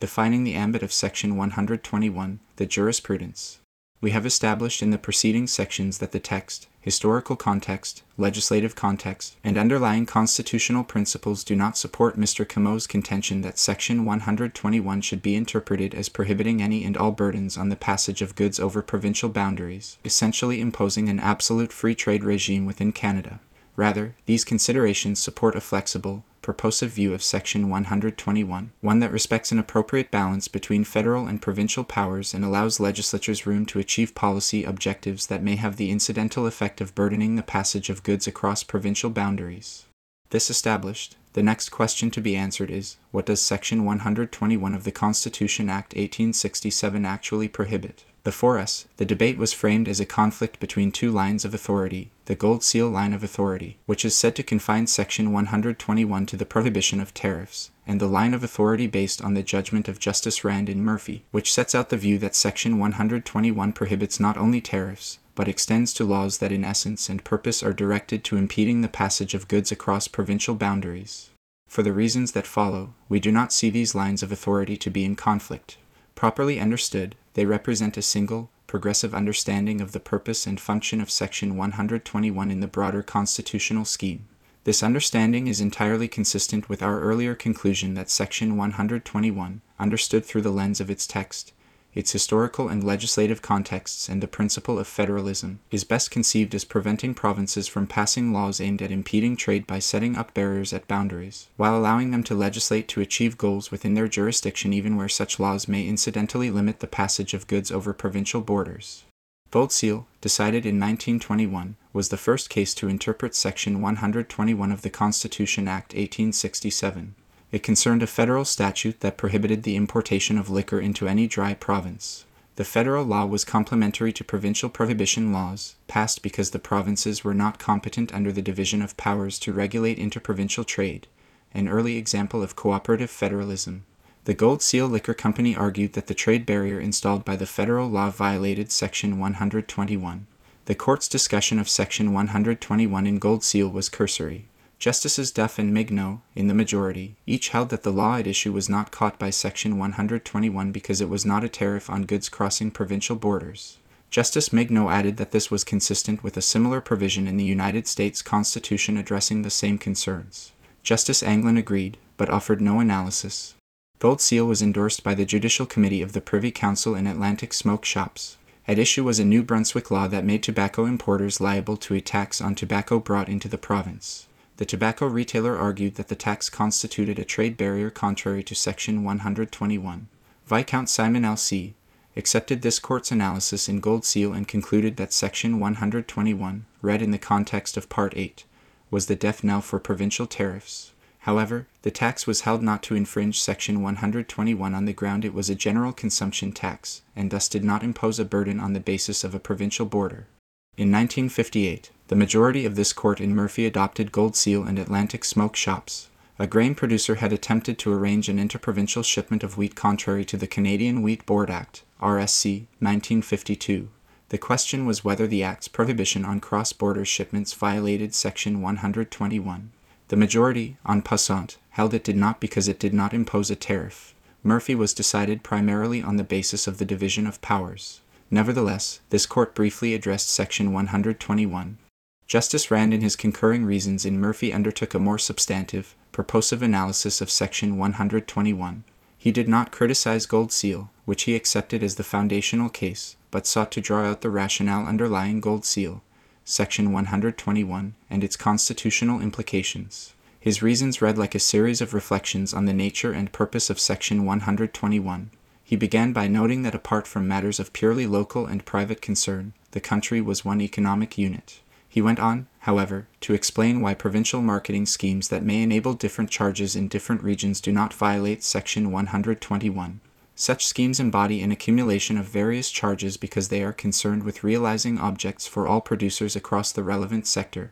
defining the ambit of Section 121, the jurisprudence. We have established in the preceding sections that the text, historical context, legislative context, and underlying constitutional principles do not support Mr. Comeau's contention that Section 121 should be interpreted as prohibiting any and all burdens on the passage of goods over provincial boundaries, essentially imposing an absolute free trade regime within Canada. Rather, these considerations support a flexible, purposive view of Section 121, one that respects an appropriate balance between federal and provincial powers and allows legislatures room to achieve policy objectives that may have the incidental effect of burdening the passage of goods across provincial boundaries. This established, the next question to be answered is what does Section 121 of the Constitution Act 1867 actually prohibit? Before us, the debate was framed as a conflict between two lines of authority the Gold Seal line of authority, which is said to confine Section 121 to the prohibition of tariffs, and the line of authority based on the judgment of Justice Rand in Murphy, which sets out the view that Section 121 prohibits not only tariffs, but extends to laws that in essence and purpose are directed to impeding the passage of goods across provincial boundaries. For the reasons that follow, we do not see these lines of authority to be in conflict. Properly understood, they represent a single, progressive understanding of the purpose and function of Section 121 in the broader constitutional scheme. This understanding is entirely consistent with our earlier conclusion that Section 121, understood through the lens of its text, its historical and legislative contexts, and the principle of federalism, is best conceived as preventing provinces from passing laws aimed at impeding trade by setting up barriers at boundaries, while allowing them to legislate to achieve goals within their jurisdiction even where such laws may incidentally limit the passage of goods over provincial borders. Gold Seal, decided in 1921, was the first case to interpret Section 121 of the Constitution Act 1867. It concerned a federal statute that prohibited the importation of liquor into any dry province. The federal law was complementary to provincial prohibition laws, passed because the provinces were not competent under the division of powers to regulate interprovincial trade, an early example of cooperative federalism. The Gold Seal Liquor Company argued that the trade barrier installed by the federal law violated Section 121. The court's discussion of Section 121 in Gold Seal was cursory. Justices Duff and Mignault, in the majority, each held that the law at issue was not caught by Section 121 because it was not a tariff on goods crossing provincial borders. Justice Mignault added that this was consistent with a similar provision in the United States Constitution addressing the same concerns. Justice Anglin agreed, but offered no analysis. Gold Seal was endorsed by the Judicial Committee of the Privy Council in Atlantic Smoke Shops. At issue was a New Brunswick law that made tobacco importers liable to a tax on tobacco brought into the province. The tobacco retailer argued that the tax constituted a trade barrier contrary to Section 121. Viscount Simon L.C. accepted this court's analysis in Gold Seal and concluded that Section 121, read in the context of Part 8, was the death knell for provincial tariffs. However, the tax was held not to infringe Section 121 on the ground it was a general consumption tax, and thus did not impose a burden on the basis of a provincial border. In 1958, the majority of this court in Murphy adopted Gold Seal and Atlantic Smoke Shops. A grain producer had attempted to arrange an interprovincial shipment of wheat contrary to the Canadian Wheat Board Act, RSC, 1952. The question was whether the Act's prohibition on cross border shipments violated Section 121. The majority, en passant, held it did not because it did not impose a tariff. Murphy was decided primarily on the basis of the division of powers. Nevertheless, this court briefly addressed Section 121. Justice Rand in his concurring reasons in Murphy undertook a more substantive, purposive analysis of Section 121. He did not criticize Gold Seal, which he accepted as the foundational case, but sought to draw out the rationale underlying Gold Seal, Section 121, and its constitutional implications. His reasons read like a series of reflections on the nature and purpose of Section 121. He began by noting that apart from matters of purely local and private concern, the country was one economic unit. He went on, however, to explain why provincial marketing schemes that may enable different charges in different regions do not violate Section 121. Such schemes embody an accumulation of various charges because they are concerned with realizing objects for all producers across the relevant sector,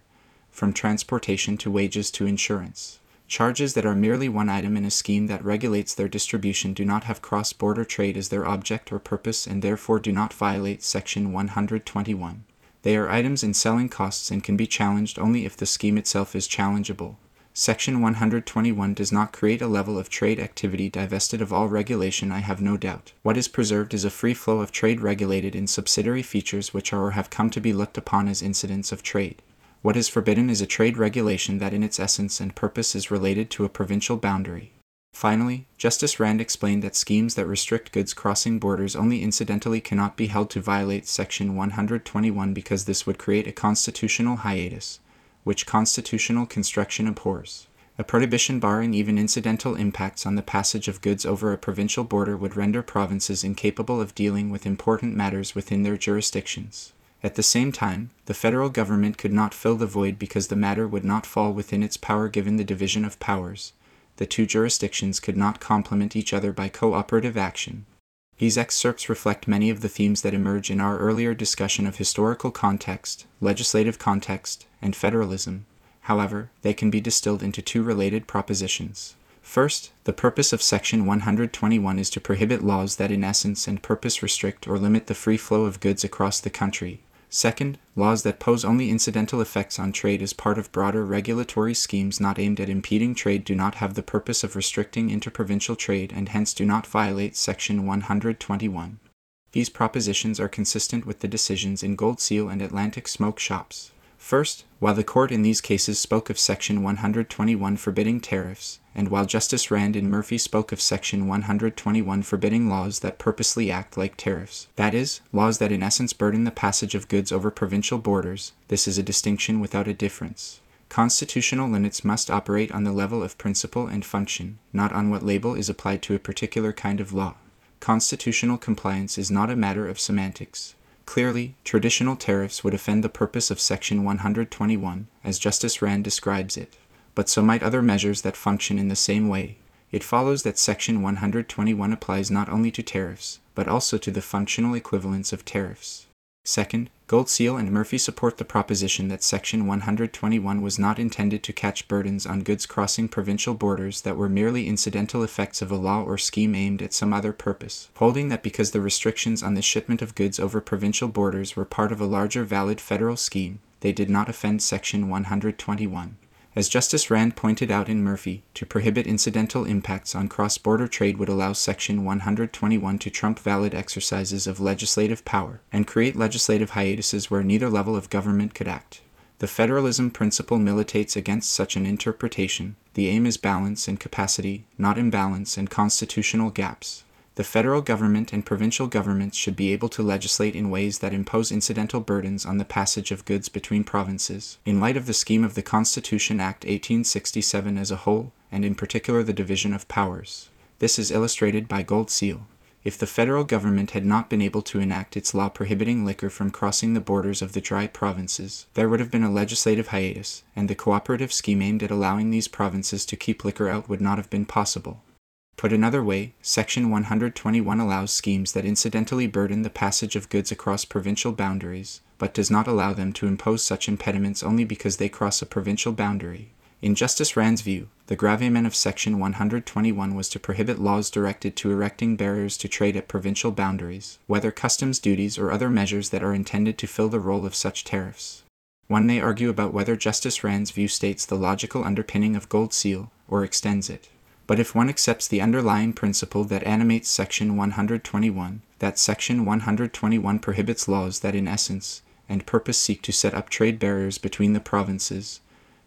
from transportation to wages to insurance. Charges that are merely one item in a scheme that regulates their distribution do not have cross border trade as their object or purpose and therefore do not violate Section 121. They are items in selling costs and can be challenged only if the scheme itself is challengeable. Section 121 does not create a level of trade activity divested of all regulation, I have no doubt. What is preserved is a free flow of trade regulated in subsidiary features which are or have come to be looked upon as incidents of trade. What is forbidden is a trade regulation that in its essence and purpose is related to a provincial boundary. Finally, Justice Rand explained that schemes that restrict goods crossing borders only incidentally cannot be held to violate Section 121 because this would create a constitutional hiatus which constitutional construction abhors. A prohibition barring even incidental impacts on the passage of goods over a provincial border would render provinces incapable of dealing with important matters within their jurisdictions. At the same time, the federal government could not fill the void because the matter would not fall within its power given the division of powers. The two jurisdictions could not complement each other by cooperative action. These excerpts reflect many of the themes that emerge in our earlier discussion of historical context, legislative context, and federalism. However, they can be distilled into two related propositions. First, the purpose of Section 121 is to prohibit laws that in essence and purpose restrict or limit the free flow of goods across the country. Second, laws that pose only incidental effects on trade as part of broader regulatory schemes not aimed at impeding trade do not have the purpose of restricting interprovincial trade and hence do not violate Section 121. These propositions are consistent with the decisions in Gold Seal and Atlantic Smoke Shops. First, while the court in these cases spoke of Section 121 forbidding tariffs, and while Justice Rand in Murphy spoke of Section 121 forbidding laws that purposely act like tariffs, that is, laws that in essence burden the passage of goods over provincial borders, this is a distinction without a difference. Constitutional limits must operate on the level of principle and function, not on what label is applied to a particular kind of law. Constitutional compliance is not a matter of semantics. Clearly, traditional tariffs would offend the purpose of Section 121, as Justice Rand describes it, but so might other measures that function in the same way. It follows that Section 121 applies not only to tariffs, but also to the functional equivalents of tariffs. Second, Gold Seal and Murphy support the proposition that Section 121 was not intended to catch burdens on goods crossing provincial borders that were merely incidental effects of a law or scheme aimed at some other purpose, holding that because the restrictions on the shipment of goods over provincial borders were part of a larger valid federal scheme, they did not offend Section 121. As Justice Rand pointed out in Murphy, to prohibit incidental impacts on cross border trade would allow Section 121 to trump valid exercises of legislative power and create legislative hiatuses where neither level of government could act. The federalism principle militates against such an interpretation. The aim is balance and capacity, not imbalance and constitutional gaps. The federal government and provincial governments should be able to legislate in ways that impose incidental burdens on the passage of goods between provinces, in light of the scheme of the Constitution Act 1867 as a whole, and in particular the division of powers. This is illustrated by Gold Seal. If the federal government had not been able to enact its law prohibiting liquor from crossing the borders of the dry provinces, there would have been a legislative hiatus, and the cooperative scheme aimed at allowing these provinces to keep liquor out would not have been possible. Put another way, Section 121 allows schemes that incidentally burden the passage of goods across provincial boundaries, but does not allow them to impose such impediments only because they cross a provincial boundary. In Justice Rand's view, the gravamen of Section 121 was to prohibit laws directed to erecting barriers to trade at provincial boundaries, whether customs duties or other measures that are intended to fill the role of such tariffs. One may argue about whether Justice Rand's view states the logical underpinning of Gold Seal or extends it. But if one accepts the underlying principle that animates Section 121, that Section 121 prohibits laws that in essence and purpose seek to set up trade barriers between the provinces,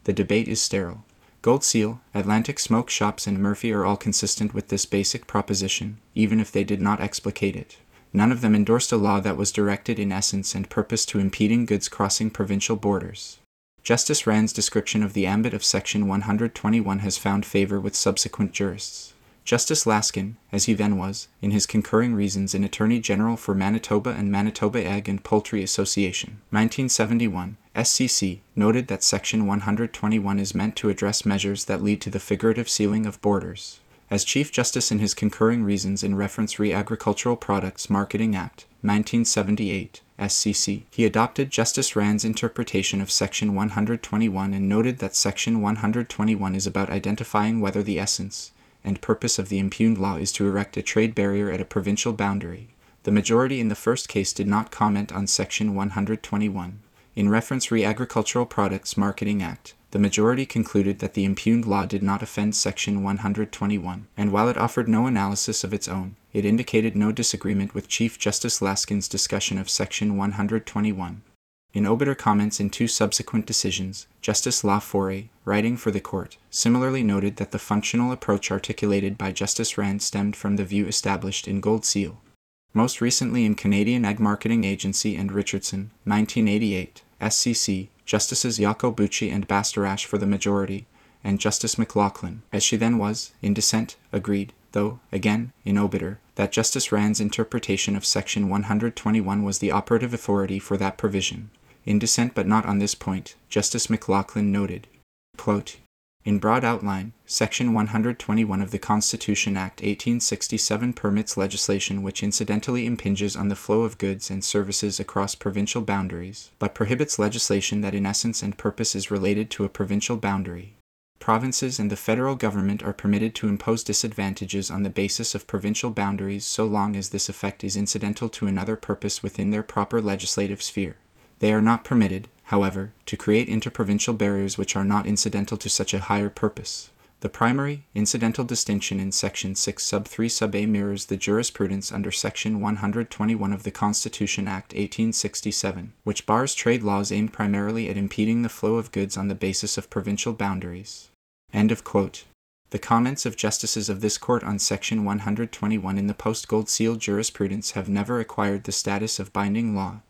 the debate is sterile. Gold Seal, Atlantic Smoke Shops, and Murphy are all consistent with this basic proposition, even if they did not explicate it. None of them endorsed a law that was directed in essence and purpose to impeding goods crossing provincial borders. Justice Rand's description of the ambit of Section 121 has found favor with subsequent jurists. Justice Laskin, as he then was, in his concurring reasons in Attorney General for Manitoba and Manitoba Egg and Poultry Association, 1971, SCC, noted that Section 121 is meant to address measures that lead to the figurative sealing of borders. As Chief Justice in his concurring reasons in reference Re Agricultural Products Marketing Act, 1978, SCC. He adopted Justice Rand's interpretation of Section 121 and noted that Section 121 is about identifying whether the essence and purpose of the impugned law is to erect a trade barrier at a provincial boundary. The majority in the first case did not comment on Section 121. In reference Re Agricultural Products Marketing Act, the majority concluded that the impugned law did not offend Section 121, and while it offered no analysis of its own, it indicated no disagreement with Chief Justice Laskin's discussion of Section 121. In obiter comments in two subsequent decisions, Justice La Forest, writing for the court, similarly noted that the functional approach articulated by Justice Rand stemmed from the view established in Gold Seal. Most recently in Canadian Egg Marketing Agency and Richardson, 1988, SCC, Justices Iacobucci and Bastarache for the majority, and Justice McLachlin, as she then was, in dissent, agreed, though, again, in obiter, that Justice Rand's interpretation of Section 121 was the operative authority for that provision. In dissent but not on this point, Justice McLachlin noted, quote, in broad outline, Section 121 of the Constitution Act 1867 permits legislation which incidentally impinges on the flow of goods and services across provincial boundaries, but prohibits legislation that in essence and purpose is related to a provincial boundary. Provinces and the federal government are permitted to impose disadvantages on the basis of provincial boundaries so long as this effect is incidental to another purpose within their proper legislative sphere. They are not permitted, however, to create interprovincial barriers which are not incidental to such a higher purpose. The primary, incidental distinction in Section 6 sub 3 sub a mirrors the jurisprudence under Section 121 of the Constitution Act 1867, which bars trade laws aimed primarily at impeding the flow of goods on the basis of provincial boundaries. End of quote. The comments of justices of this court on Section 121 in the post Gold Seal jurisprudence have never acquired the status of binding law,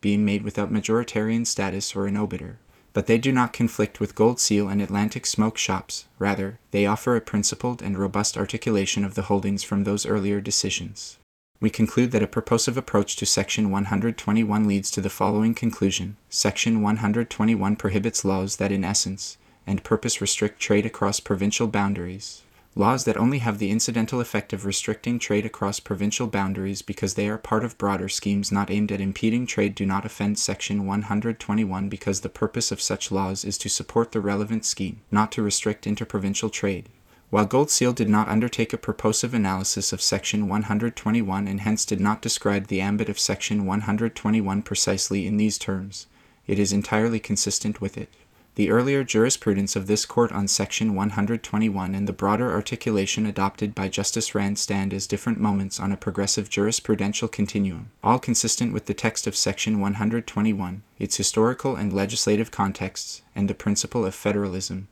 being made without majoritarian status or an obiter. But they do not conflict with Gold Seal and Atlantic Smoke shops, rather, they offer a principled and robust articulation of the holdings from those earlier decisions. We conclude that a purposive approach to Section 121 leads to the following conclusion Section 121 prohibits laws that, in essence and purpose, restrict trade across provincial boundaries, Laws that only have the incidental effect of restricting trade across provincial boundaries because they are part of broader schemes not aimed at impeding trade do not offend Section 121 because the purpose of such laws is to support the relevant scheme, not to restrict interprovincial trade. While Gold Seal did not undertake a purposive analysis of Section 121 and hence did not describe the ambit of Section 121 precisely in these terms, it is entirely consistent with it. The earlier jurisprudence of this court on Section 121 and the broader articulation adopted by Justice Rand stand as different moments on a progressive jurisprudential continuum, all consistent with the text of Section 121, its historical and legislative contexts, and the principle of federalism.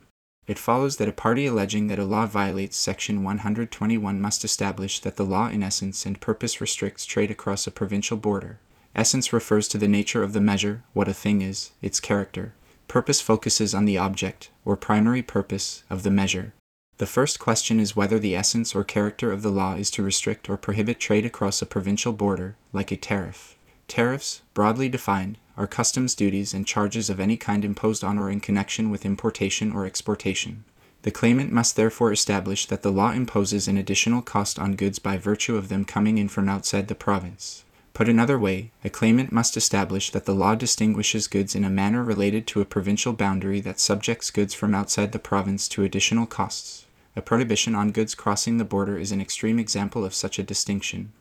It follows that a party alleging that a law violates Section 121 must establish that the law in essence and purpose restricts trade across a provincial border. Essence refers to the nature of the measure, what a thing is, its character, Purpose focuses on the object, or primary purpose, of the measure. The first question is whether the essence or character of the law is to restrict or prohibit trade across a provincial border, like a tariff. Tariffs, broadly defined, are customs duties and charges of any kind imposed on or in connection with importation or exportation. The claimant must therefore establish that the law imposes an additional cost on goods by virtue of them coming in from outside the province. Put another way, a claimant must establish that the law distinguishes goods in a manner related to a provincial boundary that subjects goods from outside the province to additional costs. A prohibition on goods crossing the border is an extreme example of such a distinction.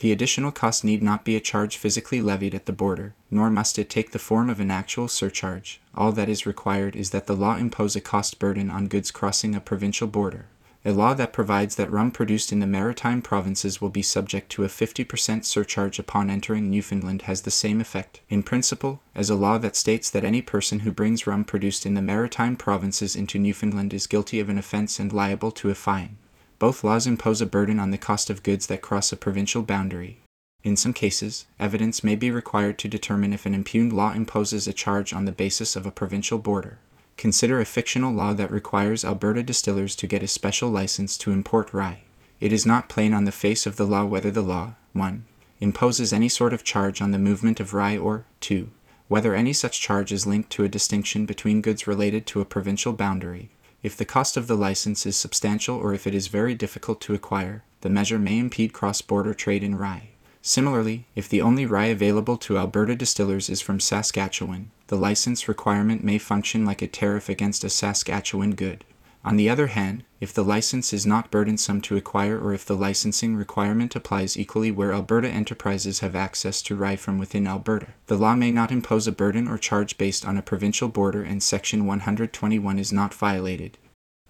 The additional cost need not be a charge physically levied at the border, nor must it take the form of an actual surcharge. All that is required is that the law impose a cost burden on goods crossing a provincial border a law that provides that rum produced in the maritime provinces will be subject to a 50% surcharge upon entering Newfoundland has the same effect, in principle, as a law that states that any person who brings rum produced in the maritime provinces into Newfoundland is guilty of an offense and liable to a fine. Both laws impose a burden on the cost of goods that cross a provincial boundary. In some cases, evidence may be required to determine if an impugned law imposes a charge on the basis of a provincial border. Consider a fictional law that requires Alberta distillers to get a special license to import rye. It is not plain on the face of the law whether the law 1. imposes any sort of charge on the movement of rye or 2. whether any such charge is linked to a distinction between goods related to a provincial boundary. If the cost of the license is substantial or if it is very difficult to acquire, the measure may impede cross border trade in rye. Similarly, if the only rye available to Alberta distillers is from Saskatchewan, the license requirement may function like a tariff against a Saskatchewan good. On the other hand, if the license is not burdensome to acquire or if the licensing requirement applies equally where Alberta enterprises have access to rye from within Alberta, the law may not impose a burden or charge based on a provincial border and Section 121 is not violated.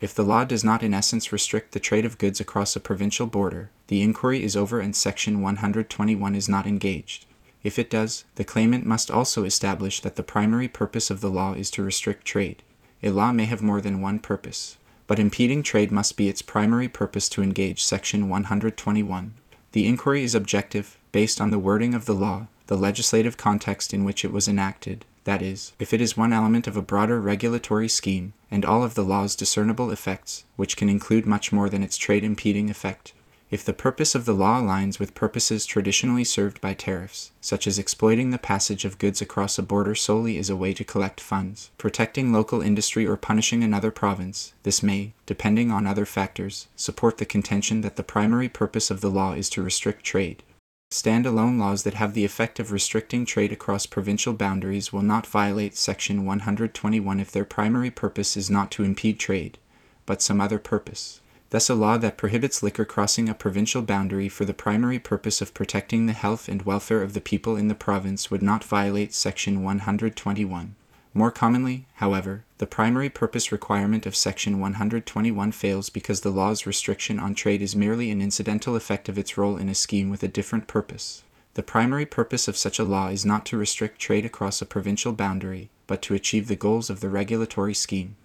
If the law does not in essence restrict the trade of goods across a provincial border, the inquiry is over and Section 121 is not engaged. If it does, the claimant must also establish that the primary purpose of the law is to restrict trade. A law may have more than one purpose but impeding trade must be its primary purpose to engage Section 121. The inquiry is objective, based on the wording of the law, the legislative context in which it was enacted, that is, if it is one element of a broader regulatory scheme, and all of the law's discernible effects, which can include much more than its trade impeding effect. If the purpose of the law aligns with purposes traditionally served by tariffs, such as exploiting the passage of goods across a border solely as a way to collect funds, protecting local industry, or punishing another province, this may, depending on other factors, support the contention that the primary purpose of the law is to restrict trade. Standalone laws that have the effect of restricting trade across provincial boundaries will not violate Section 121 if their primary purpose is not to impede trade, but some other purpose. Thus, a law that prohibits liquor crossing a provincial boundary for the primary purpose of protecting the health and welfare of the people in the province would not violate Section 121. More commonly, however, the primary purpose requirement of Section 121 fails because the law's restriction on trade is merely an incidental effect of its role in a scheme with a different purpose. The primary purpose of such a law is not to restrict trade across a provincial boundary, but to achieve the goals of the regulatory scheme.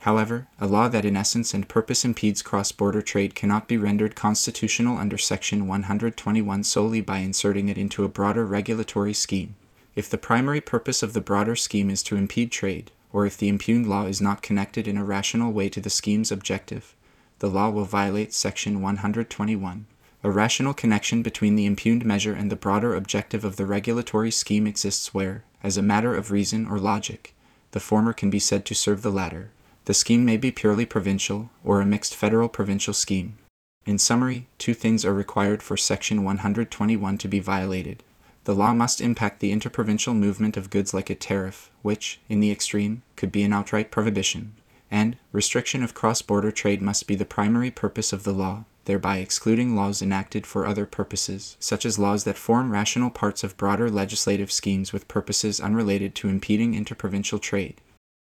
However, a law that in essence and purpose impedes cross border trade cannot be rendered constitutional under Section 121 solely by inserting it into a broader regulatory scheme. If the primary purpose of the broader scheme is to impede trade, or if the impugned law is not connected in a rational way to the scheme's objective, the law will violate Section 121. A rational connection between the impugned measure and the broader objective of the regulatory scheme exists where, as a matter of reason or logic, the former can be said to serve the latter. The scheme may be purely provincial or a mixed federal provincial scheme. In summary, two things are required for Section 121 to be violated. The law must impact the interprovincial movement of goods like a tariff, which, in the extreme, could be an outright prohibition, and restriction of cross border trade must be the primary purpose of the law, thereby excluding laws enacted for other purposes, such as laws that form rational parts of broader legislative schemes with purposes unrelated to impeding interprovincial trade.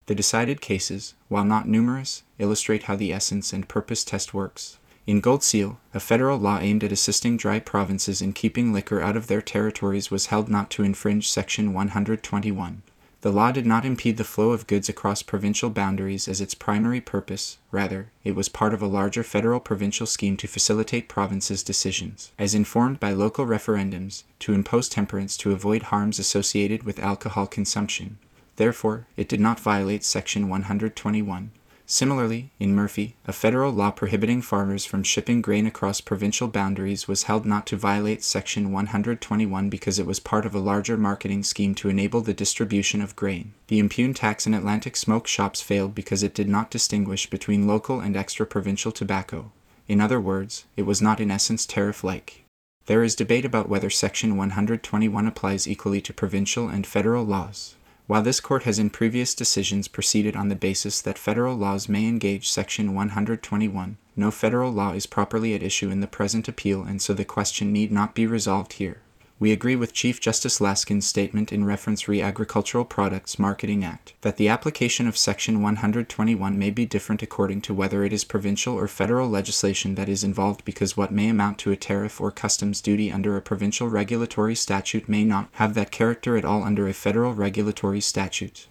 The decided cases, while not numerous, illustrate how the essence and purpose test works. In Gold Seal, a federal law aimed at assisting dry provinces in keeping liquor out of their territories was held not to infringe Section 121. The law did not impede the flow of goods across provincial boundaries as its primary purpose, rather, it was part of a larger federal provincial scheme to facilitate provinces' decisions, as informed by local referendums, to impose temperance to avoid harms associated with alcohol consumption, Therefore, it did not violate Section 121. Similarly, in Murphy, a federal law prohibiting farmers from shipping grain across provincial boundaries was held not to violate Section 121 because it was part of a larger marketing scheme to enable the distribution of grain. The impugned tax in Atlantic smoke shops failed because it did not distinguish between local and extra provincial tobacco. In other words, it was not in essence tariff like. There is debate about whether Section 121 applies equally to provincial and federal laws. While this court has in previous decisions proceeded on the basis that federal laws may engage Section 121, no federal law is properly at issue in the present appeal, and so the question need not be resolved here. We agree with Chief Justice Laskin's statement in reference re Agricultural Products Marketing Act that the application of Section 121 may be different according to whether it is provincial or federal legislation that is involved because what may amount to a tariff or customs duty under a provincial regulatory statute may not have that character at all under a federal regulatory statute.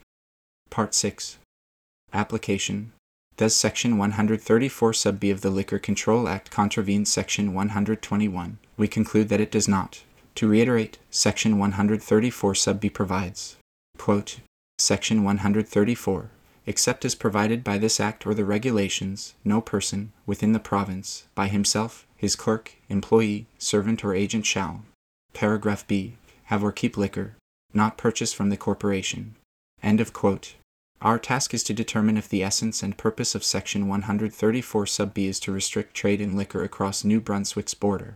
Part 6 Application Does Section 134 sub b of the Liquor Control Act contravene Section 121? We conclude that it does not. To reiterate, Section 134 sub b provides, quote, Section 134. Except as provided by this Act or the regulations, no person, within the province, by himself, his clerk, employee, servant, or agent shall, paragraph b, have or keep liquor, not purchased from the corporation. End of quote. Our task is to determine if the essence and purpose of Section 134 sub b is to restrict trade in liquor across New Brunswick's border.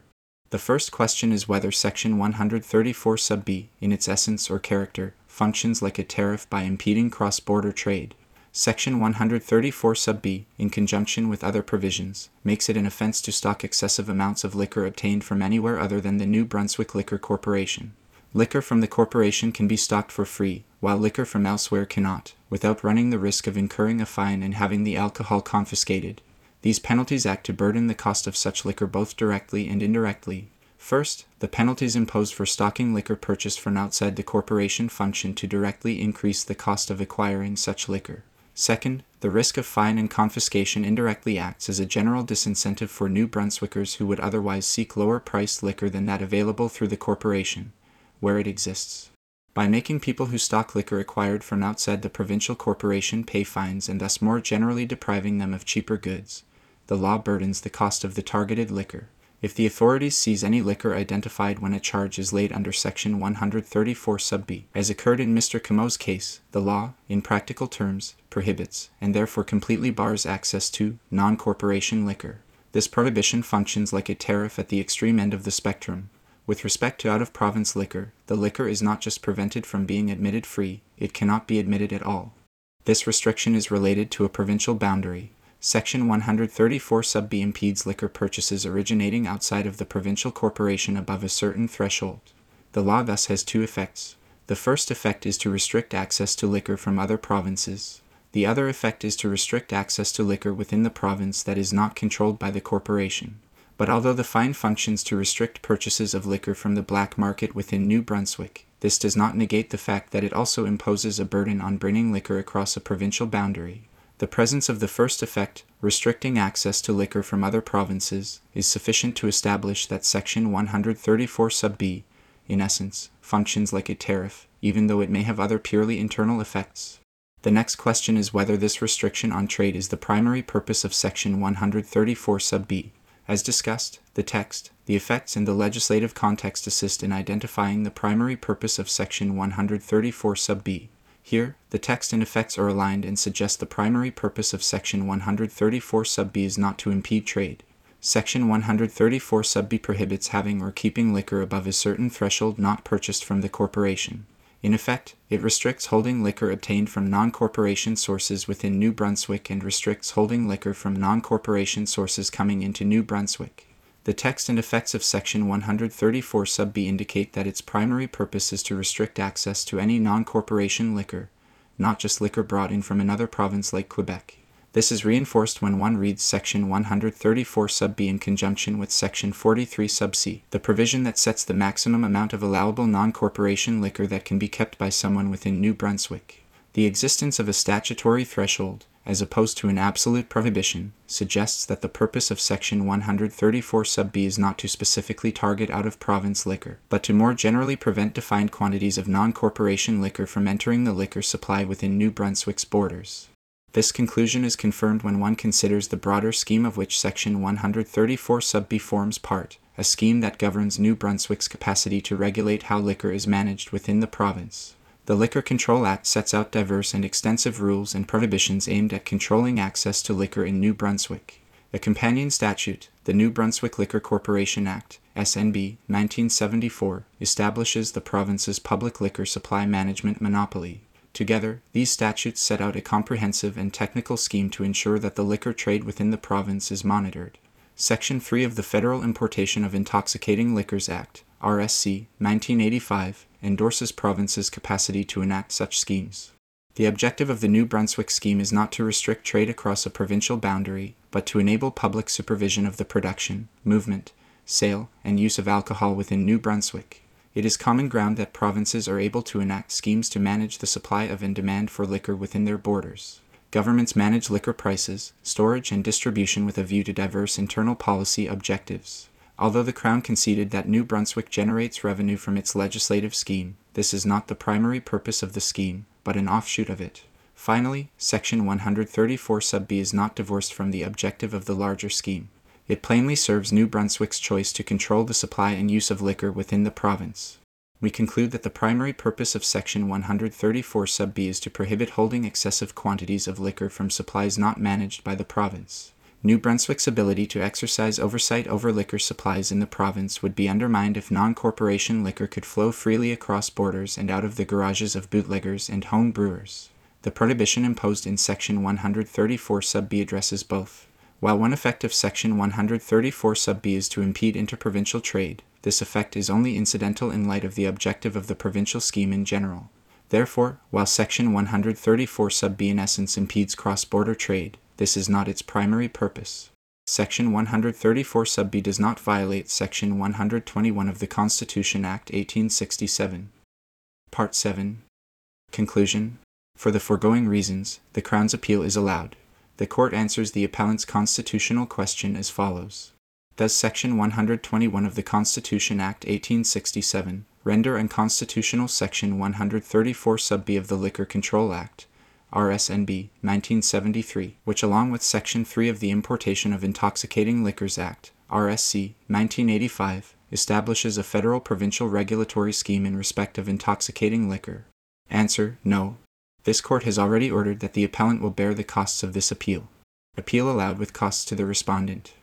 The first question is whether Section 134 sub b, in its essence or character, functions like a tariff by impeding cross border trade. Section 134 sub b, in conjunction with other provisions, makes it an offense to stock excessive amounts of liquor obtained from anywhere other than the New Brunswick Liquor Corporation. Liquor from the corporation can be stocked for free, while liquor from elsewhere cannot, without running the risk of incurring a fine and having the alcohol confiscated. These penalties act to burden the cost of such liquor both directly and indirectly. First, the penalties imposed for stocking liquor purchased from outside the corporation function to directly increase the cost of acquiring such liquor. Second, the risk of fine and confiscation indirectly acts as a general disincentive for New Brunswickers who would otherwise seek lower priced liquor than that available through the corporation, where it exists. By making people who stock liquor acquired from outside the provincial corporation pay fines and thus more generally depriving them of cheaper goods, the law burdens the cost of the targeted liquor. If the authorities seize any liquor identified when a charge is laid under Section 134 sub b, as occurred in Mr. Comeau's case, the law, in practical terms, prohibits, and therefore completely bars access to, non corporation liquor. This prohibition functions like a tariff at the extreme end of the spectrum, with respect to out of province liquor, the liquor is not just prevented from being admitted free, it cannot be admitted at all. This restriction is related to a provincial boundary. Section 134 sub B impedes liquor purchases originating outside of the provincial corporation above a certain threshold. The law thus has two effects. The first effect is to restrict access to liquor from other provinces. The other effect is to restrict access to liquor within the province that is not controlled by the corporation. But although the fine functions to restrict purchases of liquor from the black market within New Brunswick, this does not negate the fact that it also imposes a burden on bringing liquor across a provincial boundary. The presence of the first effect, restricting access to liquor from other provinces, is sufficient to establish that Section 134 sub b, in essence, functions like a tariff, even though it may have other purely internal effects. The next question is whether this restriction on trade is the primary purpose of Section 134 sub b. As discussed, the text, the effects, and the legislative context assist in identifying the primary purpose of Section 134 sub b. Here, the text and effects are aligned and suggest the primary purpose of Section 134 sub b is not to impede trade. Section 134 sub b prohibits having or keeping liquor above a certain threshold not purchased from the corporation. In effect, it restricts holding liquor obtained from non corporation sources within New Brunswick and restricts holding liquor from non corporation sources coming into New Brunswick. The text and effects of Section 134 sub b indicate that its primary purpose is to restrict access to any non corporation liquor, not just liquor brought in from another province like Quebec. This is reinforced when one reads Section 134 sub b in conjunction with Section 43 sub c, the provision that sets the maximum amount of allowable non corporation liquor that can be kept by someone within New Brunswick. The existence of a statutory threshold, as opposed to an absolute prohibition, suggests that the purpose of Section 134 sub b is not to specifically target out of province liquor, but to more generally prevent defined quantities of non corporation liquor from entering the liquor supply within New Brunswick's borders. This conclusion is confirmed when one considers the broader scheme of which Section 134 sub b forms part, a scheme that governs New Brunswick's capacity to regulate how liquor is managed within the province. The Liquor Control Act sets out diverse and extensive rules and prohibitions aimed at controlling access to liquor in New Brunswick. A companion statute, the New Brunswick Liquor Corporation Act, SNB 1974, establishes the province's public liquor supply management monopoly. Together, these statutes set out a comprehensive and technical scheme to ensure that the liquor trade within the province is monitored. Section 3 of the Federal Importation of Intoxicating Liquors Act, RSC 1985, endorses provinces' capacity to enact such schemes. The objective of the New Brunswick scheme is not to restrict trade across a provincial boundary, but to enable public supervision of the production, movement, sale, and use of alcohol within New Brunswick. It is common ground that provinces are able to enact schemes to manage the supply of and demand for liquor within their borders. Governments manage liquor prices, storage, and distribution with a view to diverse internal policy objectives. Although the Crown conceded that New Brunswick generates revenue from its legislative scheme, this is not the primary purpose of the scheme, but an offshoot of it. Finally, Section 134 sub b is not divorced from the objective of the larger scheme. It plainly serves New Brunswick's choice to control the supply and use of liquor within the province. We conclude that the primary purpose of Section 134 sub b is to prohibit holding excessive quantities of liquor from supplies not managed by the province. New Brunswick's ability to exercise oversight over liquor supplies in the province would be undermined if non corporation liquor could flow freely across borders and out of the garages of bootleggers and home brewers. The prohibition imposed in Section 134 sub b addresses both. While one effect of Section 134 sub b is to impede interprovincial trade, this effect is only incidental in light of the objective of the provincial scheme in general. Therefore, while Section 134 sub b in essence impedes cross border trade, this is not its primary purpose. Section 134 sub b does not violate Section 121 of the Constitution Act 1867. Part 7 Conclusion For the foregoing reasons, the Crown's appeal is allowed. The Court answers the appellant's constitutional question as follows Does Section 121 of the Constitution Act 1867 render unconstitutional Section 134 sub b of the Liquor Control Act, RSNB 1973, which, along with Section 3 of the Importation of Intoxicating Liquors Act, RSC 1985, establishes a federal provincial regulatory scheme in respect of intoxicating liquor? Answer No. This court has already ordered that the appellant will bear the costs of this appeal. Appeal allowed with costs to the respondent.